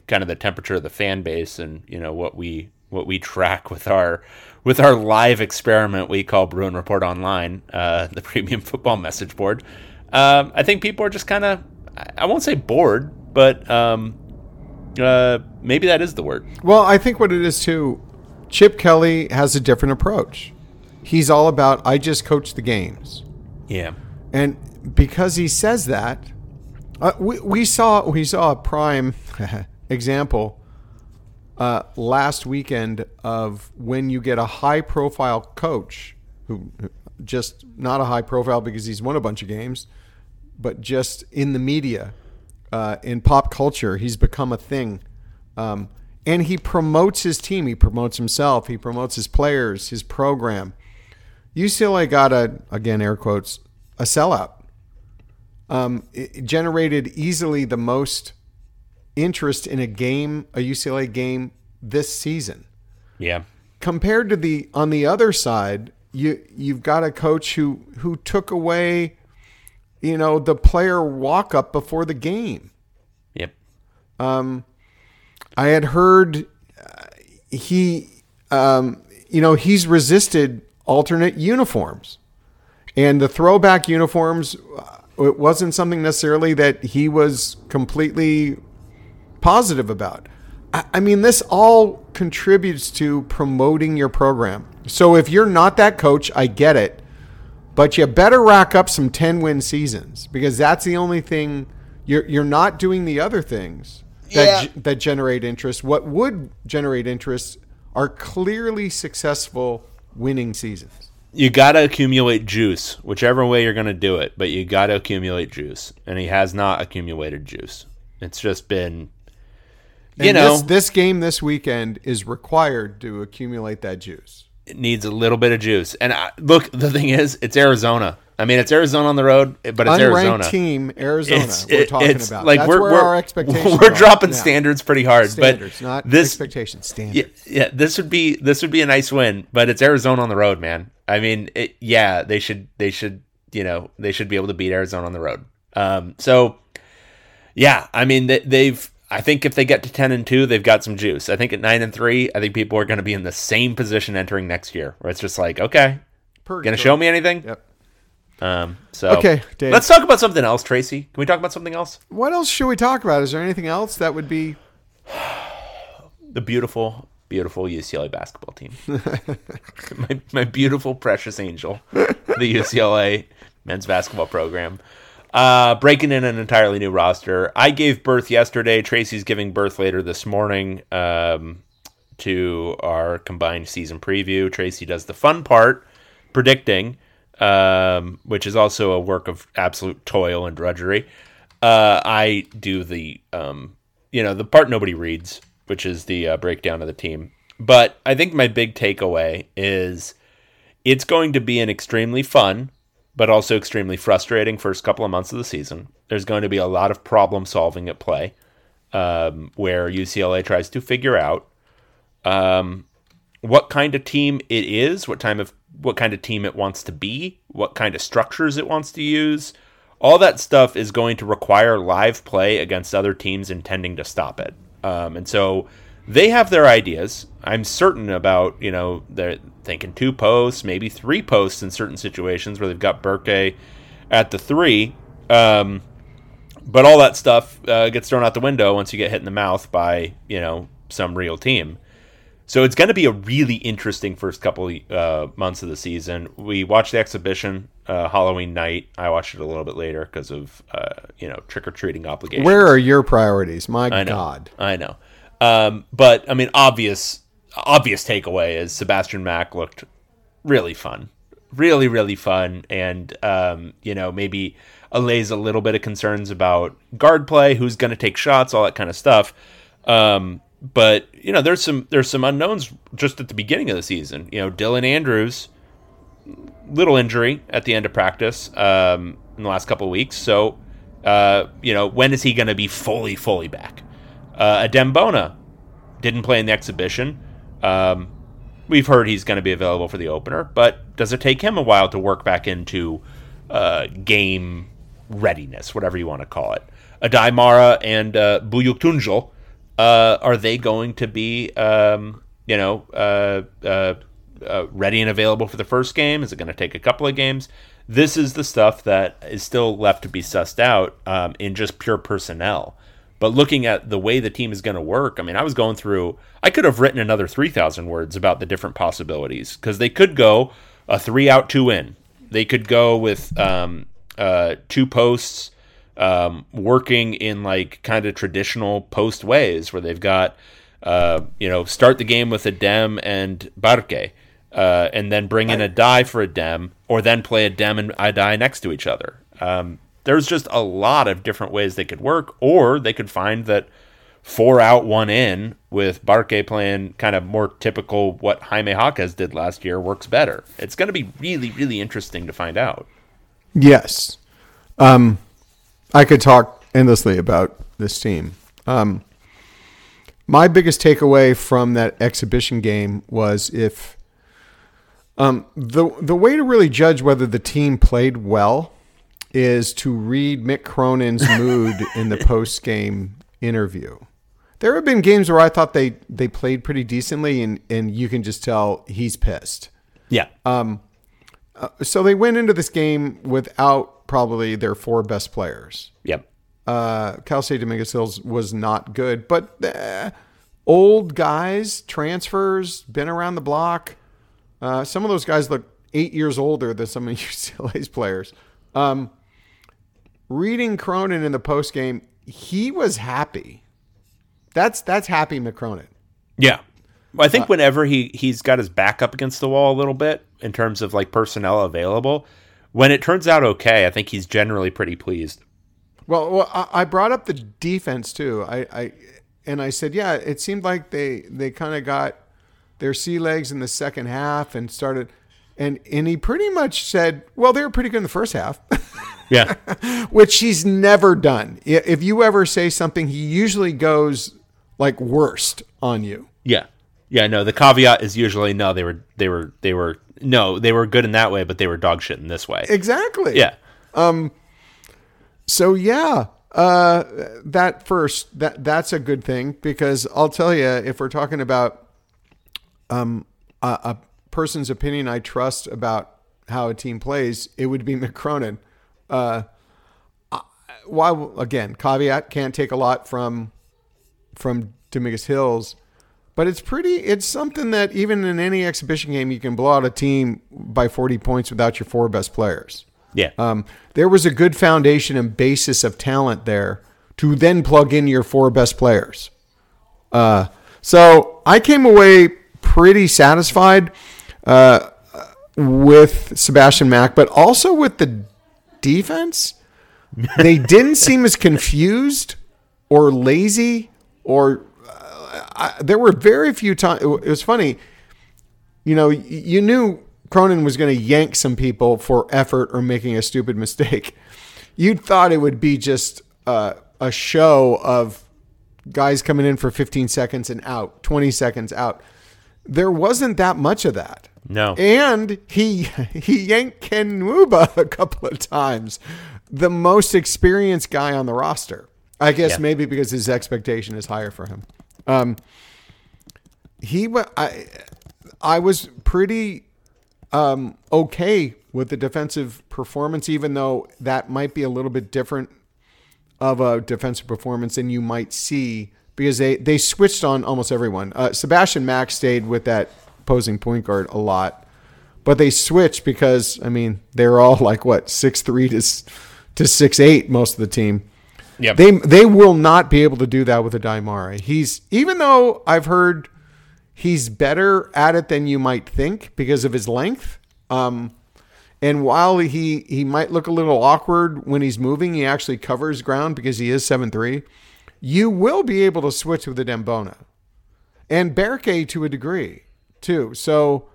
kind of the temperature of the fan base and you know what we what we track with our with our live experiment we call Bruin Report Online, uh, the premium [LAUGHS] football message board. Um, I think people are just kind of I won't say bored, but um, uh, maybe that is the word. Well, I think what it is too, Chip Kelly has a different approach. He's all about I just coach the games, Yeah. and because he says that, uh, we we saw we saw a prime [LAUGHS] example uh, last weekend of when you get a high profile coach who just not a high profile because he's won a bunch of games, but just in the media, uh, in pop culture, he's become a thing. Um, and he promotes his team. He promotes himself. He promotes his players, his program. UCLA got a again air quotes a sellout. Um, generated easily the most interest in a game, a UCLA game this season Yeah. compared to the on the other side, you you've got a coach who who took away, you know, the player walk up before the game. Yep. I had heard uh, he, um, you know, he's resisted alternate uniforms, and the throwback uniforms. uh, It wasn't something necessarily that he was completely positive about. I, I mean, this all contributes to promoting your program. So if you're not that coach, I get it, but you better rack up some 10 win seasons because that's the only thing you're you're not doing the other things that ge- that generate interest. What would generate interest are clearly successful winning seasons. You got to accumulate juice, whichever way you're going to do it, but you got to accumulate juice. And he has not accumulated juice. It's just been, you And know, this, this game this weekend is required to accumulate that juice. It needs a little bit of juice. And I, look, the thing is, it's Arizona. I mean, it's Arizona on the road, but it's Unranked Arizona. team Arizona. It's, we're talking about. like That's we're, where we're, our expectations. we're dropping now. standards pretty hard, Standards, but not this expectations. Yeah, Standards. yeah, this would be this would be a nice win, but it's Arizona on the road, man. I mean, it, yeah, they should they should you know they should be able to beat Arizona on the road. Um, so yeah, I mean they, they've. I think if they get to ten and two, they've got some juice. I think at nine and three, I think people are going to be in the same position entering next year, where it's just like, okay, going to show me anything? Yep. Um, so Okay, Dave. let's talk about something else, Tracy. Can we talk about something else? What else should we talk about? Is there anything else that would be? [SIGHS] The beautiful, beautiful UCLA basketball team. [LAUGHS] [LAUGHS] my my beautiful, precious angel, the UCLA men's basketball program. Uh, breaking in an entirely new roster. I gave birth yesterday. Tracy's giving birth later this morning um, to our combined season preview. Tracy does the fun part, predicting, um, which is also a work of absolute toil and drudgery. Uh, I do the, um, you know, the part nobody reads, which is the uh, breakdown of the team. But I think my big takeaway is it's going to be an extremely fun, but also extremely frustrating first couple of months of the season. There's going to be a lot of problem solving at play, um, where UCLA tries to figure out um, what kind of team it is, what time of what kind of team it wants to be, what kind of structures it wants to use. All that stuff is going to require live play against other teams intending to stop it. Um, and so they have their ideas. I'm certain about, you know, they're thinking two posts, maybe three posts in certain situations where they've got Berke at the three. Um, but all that stuff uh, gets thrown out the window once you get hit in the mouth by, you know, some real team. So it's going to be a really interesting first couple uh, months of the season. We watched the exhibition uh, Halloween night. I watched it a little bit later because of uh, you know trick or treating obligations. Where are your priorities? My I know, God. I know. Um, but I mean, obvious obvious takeaway is Sebastian Mack looked really fun, really really fun, and um, you know maybe allays a little bit of concerns about guard play, who's going to take shots, all that kind of stuff. Um, but you know, there's some there's some unknowns just at the beginning of the season. You know, Dylan Andrews, little injury at the end of practice um, in the last couple of weeks. So, uh, you know, when is he going to be fully fully back? Uh, Adem Bona didn't play in the exhibition. Um, we've heard he's going to be available for the opener, but does it take him a while to work back into uh, game readiness, whatever you want to call it? Aday Mara and uh, Buyuktuncel, uh, are they going to be, um, you know, uh, uh, uh, ready and available for the first game? Is it going to take a couple of games? This is the stuff that is still left to be sussed out um, in just pure personnel. But looking at the way the team is going to work, I mean, I was going through, I could have written another 3,000 words about the different possibilities because they could go a three out, two in. They could go with um, uh, two posts um, working in like kind of traditional post ways where they've got, uh, you know, start the game with Adem and Berke. Uh, and then bring in Aday for Adem, or then play Adem and Aday next to each other. Um, there's just a lot of different ways they could work, or they could find that four out, one in with Berke playing kind of more typical what Jaime Jaquez did last year works better. It's going to be really, really interesting to find out. Yes. Um, I could talk endlessly about this team. Um, my biggest takeaway from that exhibition game was if um, the the way to really judge whether the team played well is to read Mick Cronin's mood [LAUGHS] in the post game interview. There have been games where I thought they, they played pretty decently, and, and you can just tell he's pissed. Yeah. Um. So they went into this game without probably their four best players. yep. Uh, Cal State Dominguez Hills was not good, but uh, old guys, transfers, been around the block. Uh, some of those guys look eight years older than some of [LAUGHS] UCLA's players. Um, reading Cronin in the post game, he was happy. That's that's happy Mick Cronin. Yeah. Well, I think uh, whenever he he's got his back up against the wall a little bit in terms of like personnel available, when it turns out okay, I think he's generally pretty pleased. Well, well, I I brought up the defense too. I, I and I said, yeah, it seemed like they they kind of got their sea legs in the second half and started, and and he pretty much said, well, they were pretty good in the first half, [LAUGHS] Yeah. [LAUGHS] which he's never done. If you ever say something, he usually goes like worst on you. yeah. Yeah, no. The caveat is usually no. They were they were they were no. They were good in that way, but they were dog shit in this way. Exactly. Yeah. Um So yeah, uh, that first that that's a good thing because I'll tell you if we're talking about um, a, a person's opinion I trust about how a team plays, it would be [LAUGHS] Mick Cronin. Uh, while again, caveat can't take a lot from from Dominguez Hills, but it's pretty. It's something that even in any exhibition game, you can blow out a team by forty points without your four best players. Yeah. Um, there was a good foundation and basis of talent there to then plug in your four best players. Uh, so I came away pretty satisfied uh, with Sebastian Mack, but also with the defense. They didn't seem as confused or lazy, or uh, I, there were very few times. It was funny you know, you knew Cronin was going to yank some people for effort or making a stupid mistake. [LAUGHS] You'd thought it would be just uh, a show of guys coming in for 15 seconds and out, 20 seconds out. There wasn't that much of that. No. And he [LAUGHS] he yanked Ken Nwuba a couple of times, the most experienced guy on the roster. I guess Yeah. maybe because his expectation is higher for him. Um, he I I was pretty um, okay with the defensive performance, even though that might be a little bit different of a defensive performance than you might see because they they switched on almost everyone. Uh, Sebastian Mack stayed with that posing point guard a lot, but they switched because I mean they're all like what six three to to six eight most of the team. Yep. They they will not be able to do that with Aday Mara. He's even though I've heard he's better at it than you might think because of his length. Um, and while he he might look a little awkward when he's moving, he actually covers ground because he is seven three. You will be able to switch with Adem Bona and Berke to a degree too. So,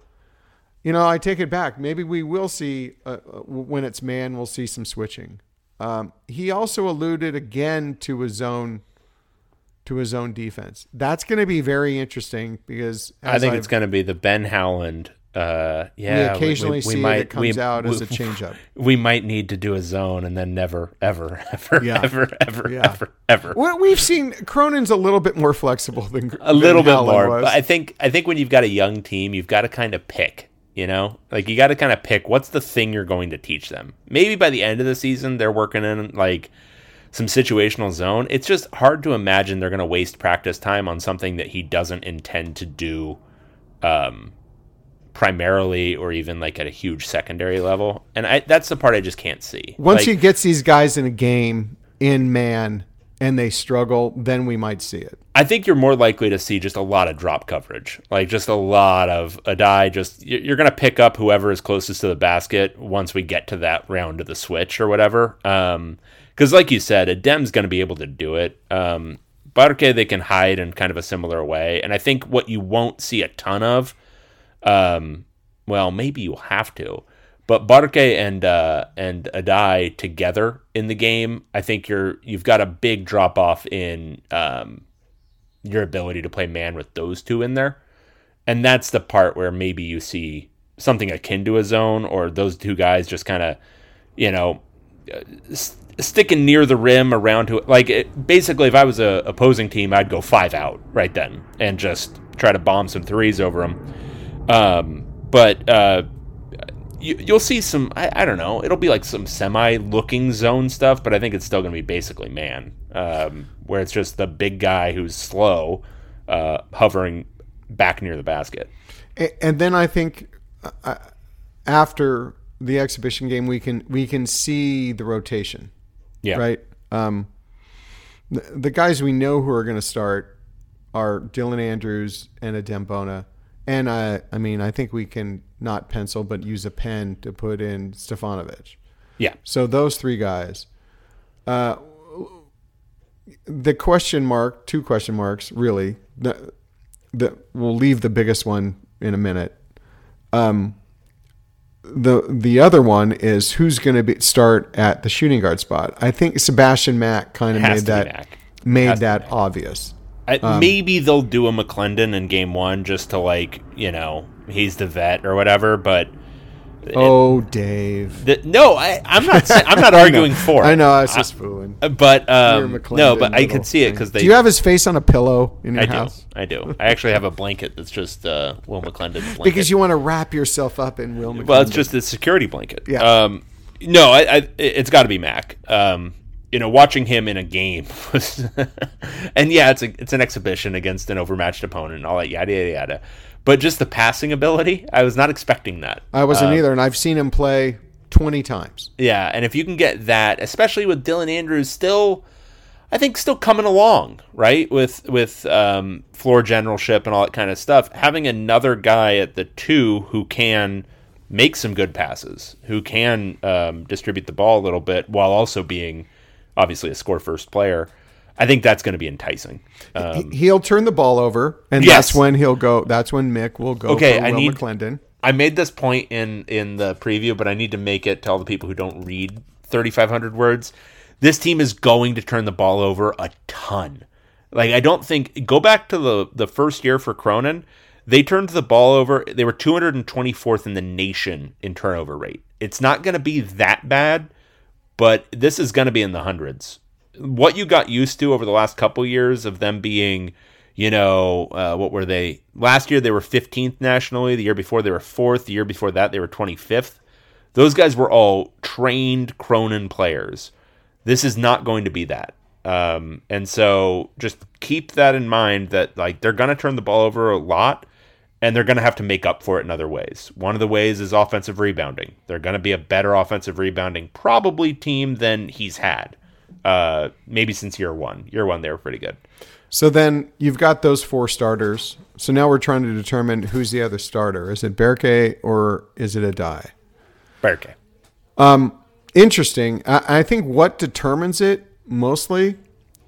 you know, I take it back. Maybe we will see uh, uh, when it's man, we'll see some switching. Um, he also alluded again to his own to his own defense. That's going to be very interesting because I think I've- it's going to be the Ben Howland. Uh, yeah, we occasionally see it, it comes out as a changeup. [LAUGHS] We might need to do a zone and then never, ever, [LAUGHS] ever, Yeah. ever, ever, Yeah. ever, ever. Well, we've seen Cronin's a little bit more flexible than a little bit Howland more. was. But I think I think when you've got a young team, you've got to kind of pick. You know, like you got to kind of pick what's the thing you're going to teach them. Maybe by the end of the season, they're working in like some situational zone. It's just hard to imagine they're going to waste practice time on something that he doesn't intend to do, um, primarily or even like at a huge secondary level. And I that's the part I just can't see. Once Like, he gets these guys in a game in man and they struggle, then we might see it. I think you're more likely to see just a lot of drop coverage, like just a lot of Aday. Just you're going to pick up whoever is closest to the basket once we get to that round of the switch or whatever. Because, like you said, Adem's going to be able to do it. Um, Berke they can hide in kind of a similar way, and I think what you won't see a ton of, um, well, maybe you'll have to, but Berke and uh, and Aday together in the game, I think you're you've got a big drop off in um, your ability to play man with those two in there. And that's the part where maybe you see something akin to a zone or those two guys just kind of, you know, uh, sticking near the rim around to. Like, it, basically, if I was a opposing team, I'd go five out right then and just try to bomb some threes over them. Um, but uh, you, you'll see some, I, I don't know, it'll be like some semi looking zone stuff, but I think it's still going to be basically man, um, where it's just the big guy who's slow uh, hovering back near the basket. And then I think uh, after the exhibition game, we can we can see the rotation, Yeah. right? Um, the, the guys we know who are going to start are Dylan Andrews and Adem Bona. And I, I mean, I think we can not pencil, but use a pen to put in Stefanovic. Yeah. So those three guys. Uh, the question mark, two question marks, really. The, the we'll leave the biggest one in a minute. Um, the the other one is who's going to start at the shooting guard spot. I think Sebastian Mack kind of made that made that obvious. I, maybe they'll do a McClendon in game one just to like you know he's the vet or whatever. But Oh, Dave. the, no, I, I'm not. I'm not [LAUGHS] arguing for. I know. I was just fooling. Uh, But um, no, but I could see it because they. Do you have his face on a pillow in your I do. I do. I actually have a blanket that's just uh, Will McClendon blanket. Because you want to wrap yourself up in Will McClendon. Well, it's just a security blanket. Yeah. Um, no, I, I it's got to be Mack. Um, you know, watching him in a game was, [LAUGHS] and yeah, it's a it's an exhibition against an overmatched opponent and all that yada yada yada. But just the passing ability, I was not expecting that. I wasn't either, and I've seen him play twenty times. Yeah, and if you can get that, especially with Dylan Andrews still, I think still coming along, right? With with um, floor generalship and all that kind of stuff, having another guy at the two who can make some good passes, who can um, distribute the ball a little bit while also being obviously a score first player, I think that's going to be enticing. Um, He- he'll turn the ball over, and Yes. that's when he'll go. That's when Mick will go. Okay, I Will need- McClendon. I made this point in in the preview, but I need to make it to all the people who don't read 3,500 words. This team is going to turn the ball over a ton. Like I don't think go back to the the first year for Cronin, they turned the ball over. They were 224th in the nation in turnover rate. It's not going to be that bad, but this is going to be in the hundreds. What you got used to over the last couple years of them being, you know, uh, what were they? Last year they were 15th nationally. The year before they were fourth. The year before that they were 25th. Those guys were all trained Cronin players. This is not going to be that. Um, and so just keep that in mind that like they're going to turn the ball over a lot and they're going to have to make up for it in other ways. One of the ways is offensive rebounding. They're going to be a better offensive rebounding probably team than he's had. Uh, maybe since year one. Year one, they were pretty good. So then you've got those four starters. So now we're trying to determine who's the other starter. Is it Berke or is it Aday? Berke. Interesting. I, I think what determines it mostly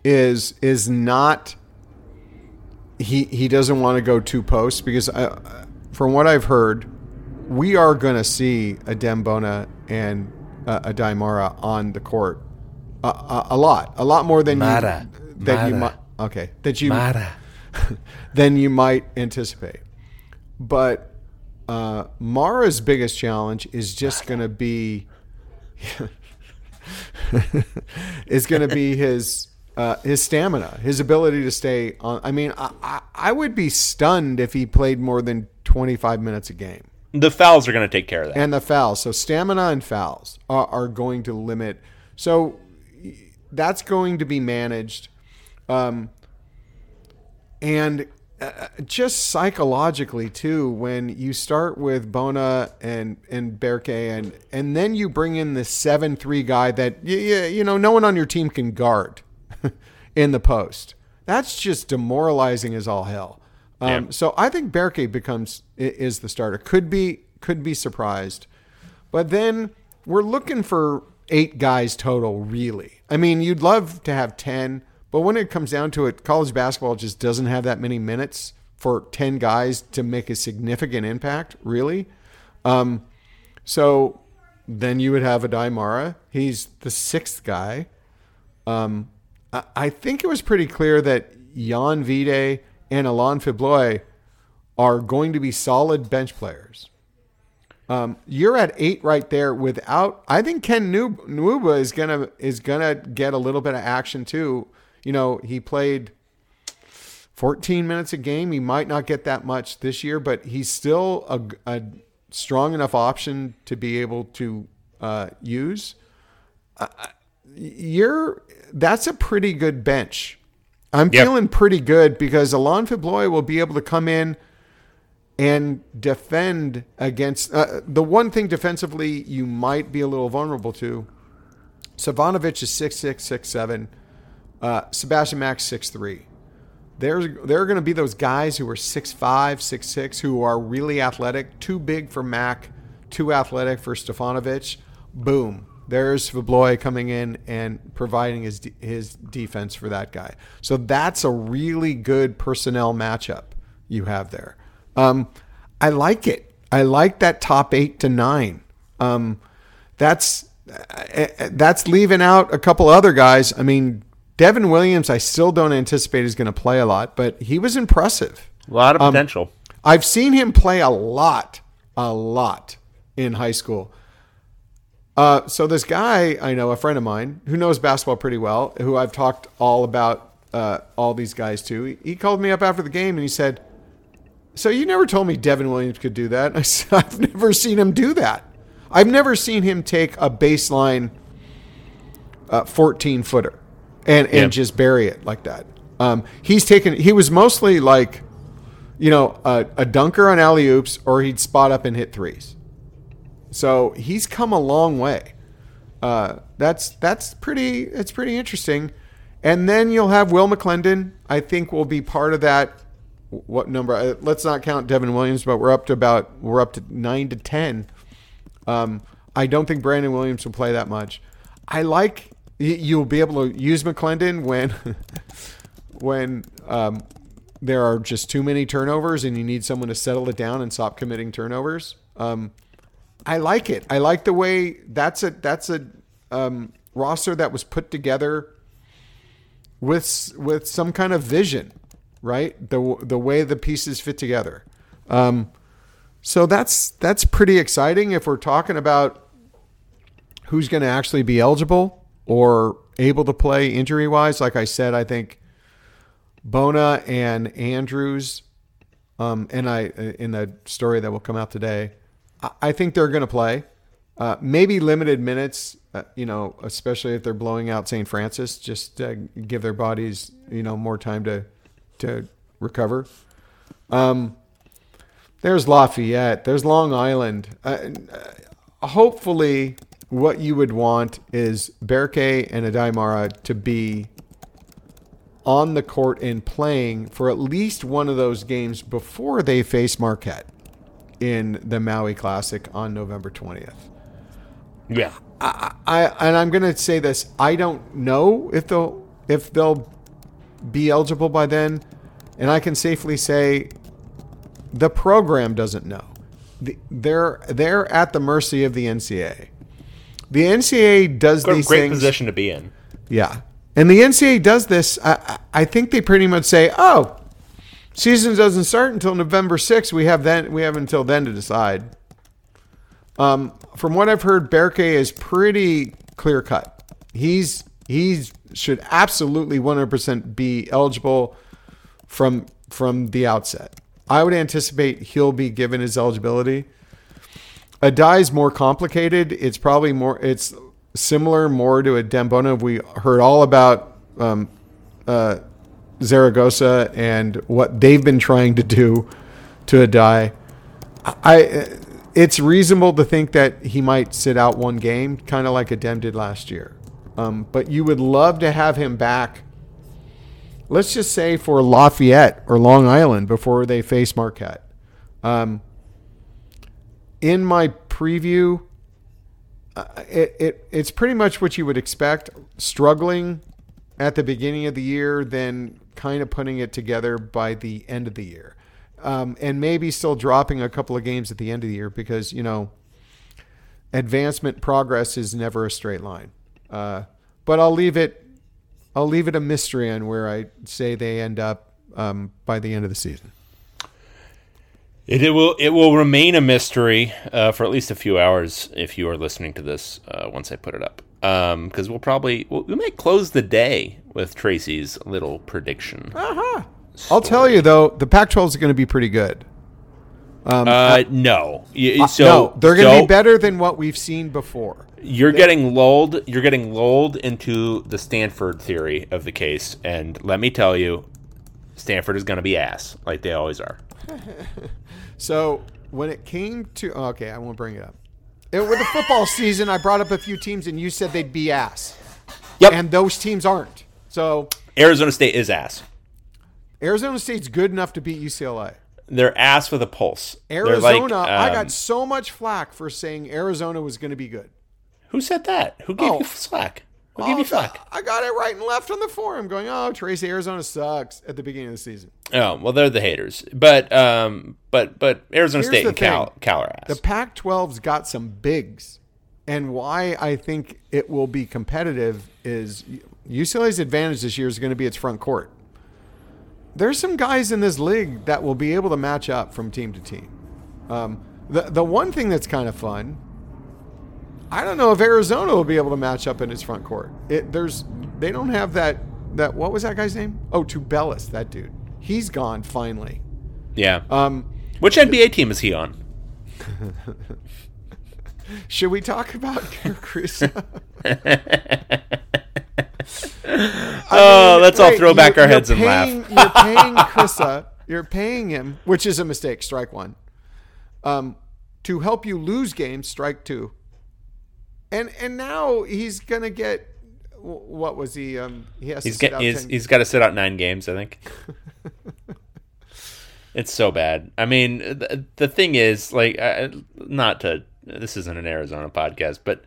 is is not he he doesn't want to go two posts because I, from what I've heard, we are going to see Adem Bona and uh, Aday Mara on the court a, a, a lot, a lot more than Mara. you that you might okay that you [LAUGHS] than you might anticipate. But uh, Mara's biggest challenge is just going to be is going to be his uh, his stamina, his ability to stay on. I mean, I, I, I would be stunned if he played more than twenty five minutes a game. The fouls are going to take care of that. And the fouls, so stamina and fouls are, are going to limit. So that's going to be managed. Um, and uh, just psychologically too, when you start with Bona and and Berke and and then you bring in the seven three guy that you, you know no one on your team can guard [LAUGHS] in the post. That's just demoralizing as all hell. Um, Yeah. So I think Berke becomes is the starter. Could be could be surprised, but then we're looking for eight guys total. Really, I mean, you'd love to have ten, but when it comes down to it, college basketball just doesn't have that many minutes for ten guys to make a significant impact. Really, um, so then you would have Aday Mara. He's the sixth guy. Um, I, think it was pretty clear that Jan Vide and Ilane Fibleuil are going to be solid bench players. Um, you're at eight right there without. I think Ken Nwuba is gonna is gonna get a little bit of action too. You know, he played 14 minutes a game. He might not get that much this year, but he's still a, a strong enough option to be able to uh, use. You're that's a pretty good bench. I'm Yep. feeling pretty good because Ilane Fibleuil will be able to come in and defend against uh, the one thing defensively you might be a little vulnerable to. Stefanovic is six six six seven. Uh, Sebastian Mack's six three. There's there are going to be those guys who are six five six six who are really athletic, too big for Mack, too athletic for Stefanovic. Boom. There's Fibleuil coming in and providing his his defense for that guy. So that's a really good personnel matchup you have there. Um, I like it. I like that top eight to nine. Um, that's uh, that's leaving out a couple other guys. I mean, Devin Williams, I still don't anticipate is going to play a lot, but he was impressive. A lot of Um, potential. I've seen him play a lot, a lot in high school. Uh, so this guy I know, a friend of mine who knows basketball pretty well, who I've talked all about uh, all these guys to. He, he called me up after the game and he said, "So you never told me Devin Williams could do that?" [LAUGHS] I said, "I've never seen him do that. I've never seen him take a baseline uh, 14 footer and and Yeah. just bury it like that. Um, he's taken. He was mostly like, you know, a, a dunker on alley oops, or he'd spot up and hit threes. So he's come a long way. Uh, that's that's pretty. It's pretty interesting. And then you'll have Will McClendon. I think will be part of that. What number? uh, Let's not count Devin Williams, but we're up to about we're up to nine to ten. Um, I don't think Brandon Williams will play that much. I like you'll be able to use McClendon when [LAUGHS] when um, there are just too many turnovers and you need someone to settle it down and stop committing turnovers. Um, I like it. I like the way that's a that's a um, roster that was put together with with some kind of vision, right? The the way the pieces fit together. Um, so that's that's pretty exciting if we're talking about who's going to actually be eligible or able to play injury wise. Like I said, I think Bona and Andrews, um, and I in the story that will come out today, I, think they're going to play. Uh, maybe limited minutes, uh, you know, especially if they're blowing out St. Francis, just give their bodies, you know, more time to to recover. Um, there's Lafayette. There's Long Island. Uh, uh, hopefully, what you would want is Berke and Aday Mara to be on the court and playing for at least one of those games before they face Marquette in the Maui Classic on November 20th. Yeah. I and I'm going to say this. I don't know if they'll if they'll be eligible by then, and I can safely say the program doesn't know. The- They're they're at the mercy of the NCAA. The NCAA does Great, these great things. position to be in. Yeah. And the NCAA does this. I, I I think they pretty much say, "Oh, season doesn't start until November 6th. We have then we have until then to decide." Um, from what I've heard, Berke is pretty clear cut. He's he's should absolutely 100% be eligible from from the outset. I would anticipate he'll be given his eligibility. Aday is more complicated. It's probably more. It's similar more to Adem Bona. We heard all about um, uh, Zaragoza and what they've been trying to do to Aday. I. It's reasonable to think that he might sit out one game, kind of like Adem did last year. Um, but you would love to have him back. Let's just say for Lafayette or Long Island before they face Marquette. Um, in my preview, uh, it, it it's pretty much what you would expect. Struggling at the beginning of the year, then kind of putting it together by the end of the year, um, and maybe still dropping a couple of games at the end of the year because you know advancement progress is never a straight line. Uh, but I'll leave it I'll leave it a mystery on where I say they end up um, by the end of the season. It, it will it will remain a mystery uh, for at least a few hours if you are listening to this uh, once I put it up. Because we'll probably we'll, we might close the day with Tracy's little prediction. I'll tell you though, the Pac-12 is going to be pretty good. Uh, no, Uh, so no, they're going to so be better than what we've seen before. You're getting lulled. You're getting lulled into the Stanford theory of the case, and let me tell you, Stanford is going to be ass like they always are. [LAUGHS] So when it came to okay, I won't bring it up. It, with the football season, I brought up a few teams, and you said they'd be ass. Yep. And those teams aren't. So Arizona State is ass. Arizona State's good enough to beat UCLA. They're ass with a pulse. Arizona, like, I um, got so much flack for saying Arizona was going to be good. Who said that? Who gave Oh. you slack? Who gave you slack? I got it right and left on the forum going, oh, Tracy, Arizona sucks at the beginning of the season. Oh well, they're the haters. But um, but but Arizona Here's State and Cal. Cal are ass. The Pac 12's got some bigs. And why I think it will be competitive is UCLA's advantage this year is going to be its front court. There's some guys in this league that will be able to match up from team to team. Um, the the one thing that's kind of fun, I don't know if Arizona will be able to match up in its front court. It there's they don't have that that what was that guy's name? Oh, Tubelis, that dude. He's gone finally. Yeah. Um, Which NBA team is he on? [LAUGHS] should we talk about [LAUGHS] Cruz? [LAUGHS] oh, let's all throw back our heads and laugh. You're paying Kriisa, you're paying him, which is a mistake, strike one. Um, to help you lose games, strike two. And and now he's gonna get what was he? Um, he has He's to sit get, out he's, 10 he's got to sit out nine games, I think. [LAUGHS] it's so bad. I mean, the, the thing is, like, uh, not to. This isn't an Arizona podcast, but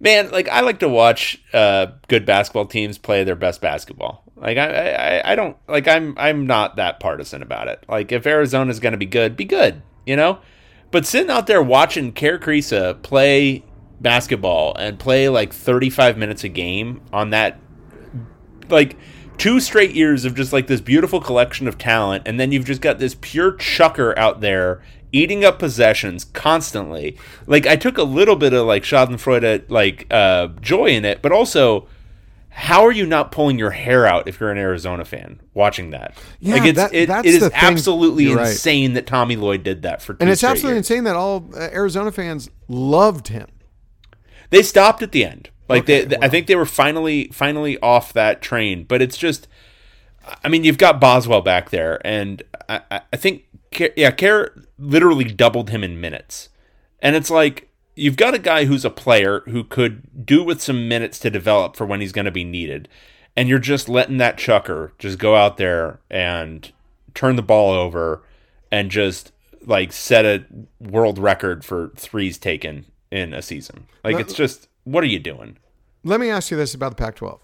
man, like, I like to watch uh, good basketball teams play their best basketball. Like, I, I, I don't like. I'm, I'm not that partisan about it. Like, if Arizona's going to be good, be good, you know. But sitting out there watching Kerr Kriisa play basketball and play like 35 minutes a game on that like two straight years of just like this beautiful collection of talent, and then you've just got this pure chucker out there eating up possessions constantly. Like I took a little bit of like Schadenfreude like uh, joy in it, but also. How are you not pulling your hair out if you're an Arizona fan watching that? Yeah, like it's that- it, it is absolutely right. insane that Tommy Lloyd did that for two and it's absolutely years. insane that all uh, Arizona fans loved him. They stopped at the end. Like Okay, they, I think they were finally finally off that train. But it's just, I mean, you've got Boswell back there, and I, I- I think yeah, Kerr literally doubled him in minutes, and it's like you've got a guy who's a player who could do with some minutes to develop for when he's going to be needed, and you're just letting that chucker just go out there and turn the ball over and just like set a world record for threes taken in a season. Like it's just what are you doing? Let me ask you this about the Pac-12: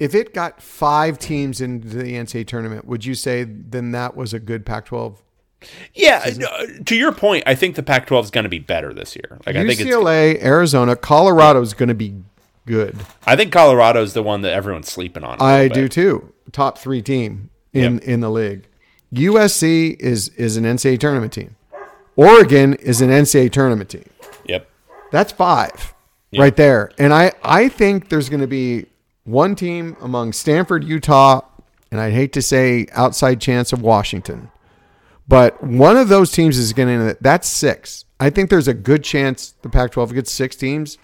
If it got five teams into the NCAA tournament, would you say then that was a good Pac-12? Yeah, uh, to your point, I think the Pac-12 is going to be better this year. Like I think it's UCLA, Arizona, Colorado is going to be good. I think Colorado is the one that everyone's sleeping on. I do too. Top three team in Yep. in the league. USC is is an NCAA tournament team. Oregon is an NCAA tournament team. That's five right there. And I, I think there's going to be one team among Stanford, Utah, and I'd hate to say outside chance of Washington. But one of those teams is going to, that's six. I think there's a good chance the Pac 12 gets six teams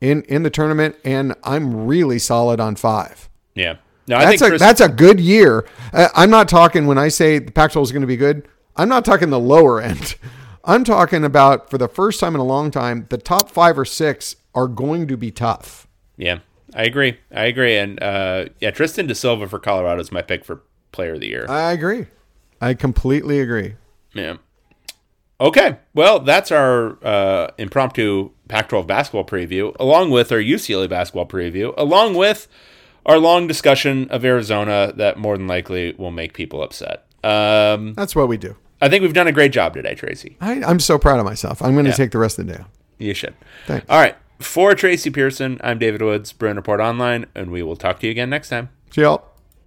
in, in the tournament, and I'm really solid on five. Yeah. No, I That's think a, Chris, that's a good year. Uh, I'm not talking when I say the Pac 12 is going to be good, I'm not talking the lower end. I'm talking about for the first time in a long time, the top five or six are going to be tough. yeah. I agree. I agree. And uh, yeah, Tristan da Silva for Colorado is my pick for Player of the Year. I agree. I completely agree. Yeah. Okay. Well, that's our uh, impromptu Pac 12 basketball preview, along with our UCLA basketball preview, along with our long discussion of Arizona that more than likely will make people upset. Um, That's what we do. I think we've done a great job today, Tracy. I, I'm so proud of myself. I'm going to Yeah. take the rest of the day. You should. Thanks. All right. For Tracy Pierson, I'm David Woods, Bruin Report Online, and we will talk to you again next time. See y'all.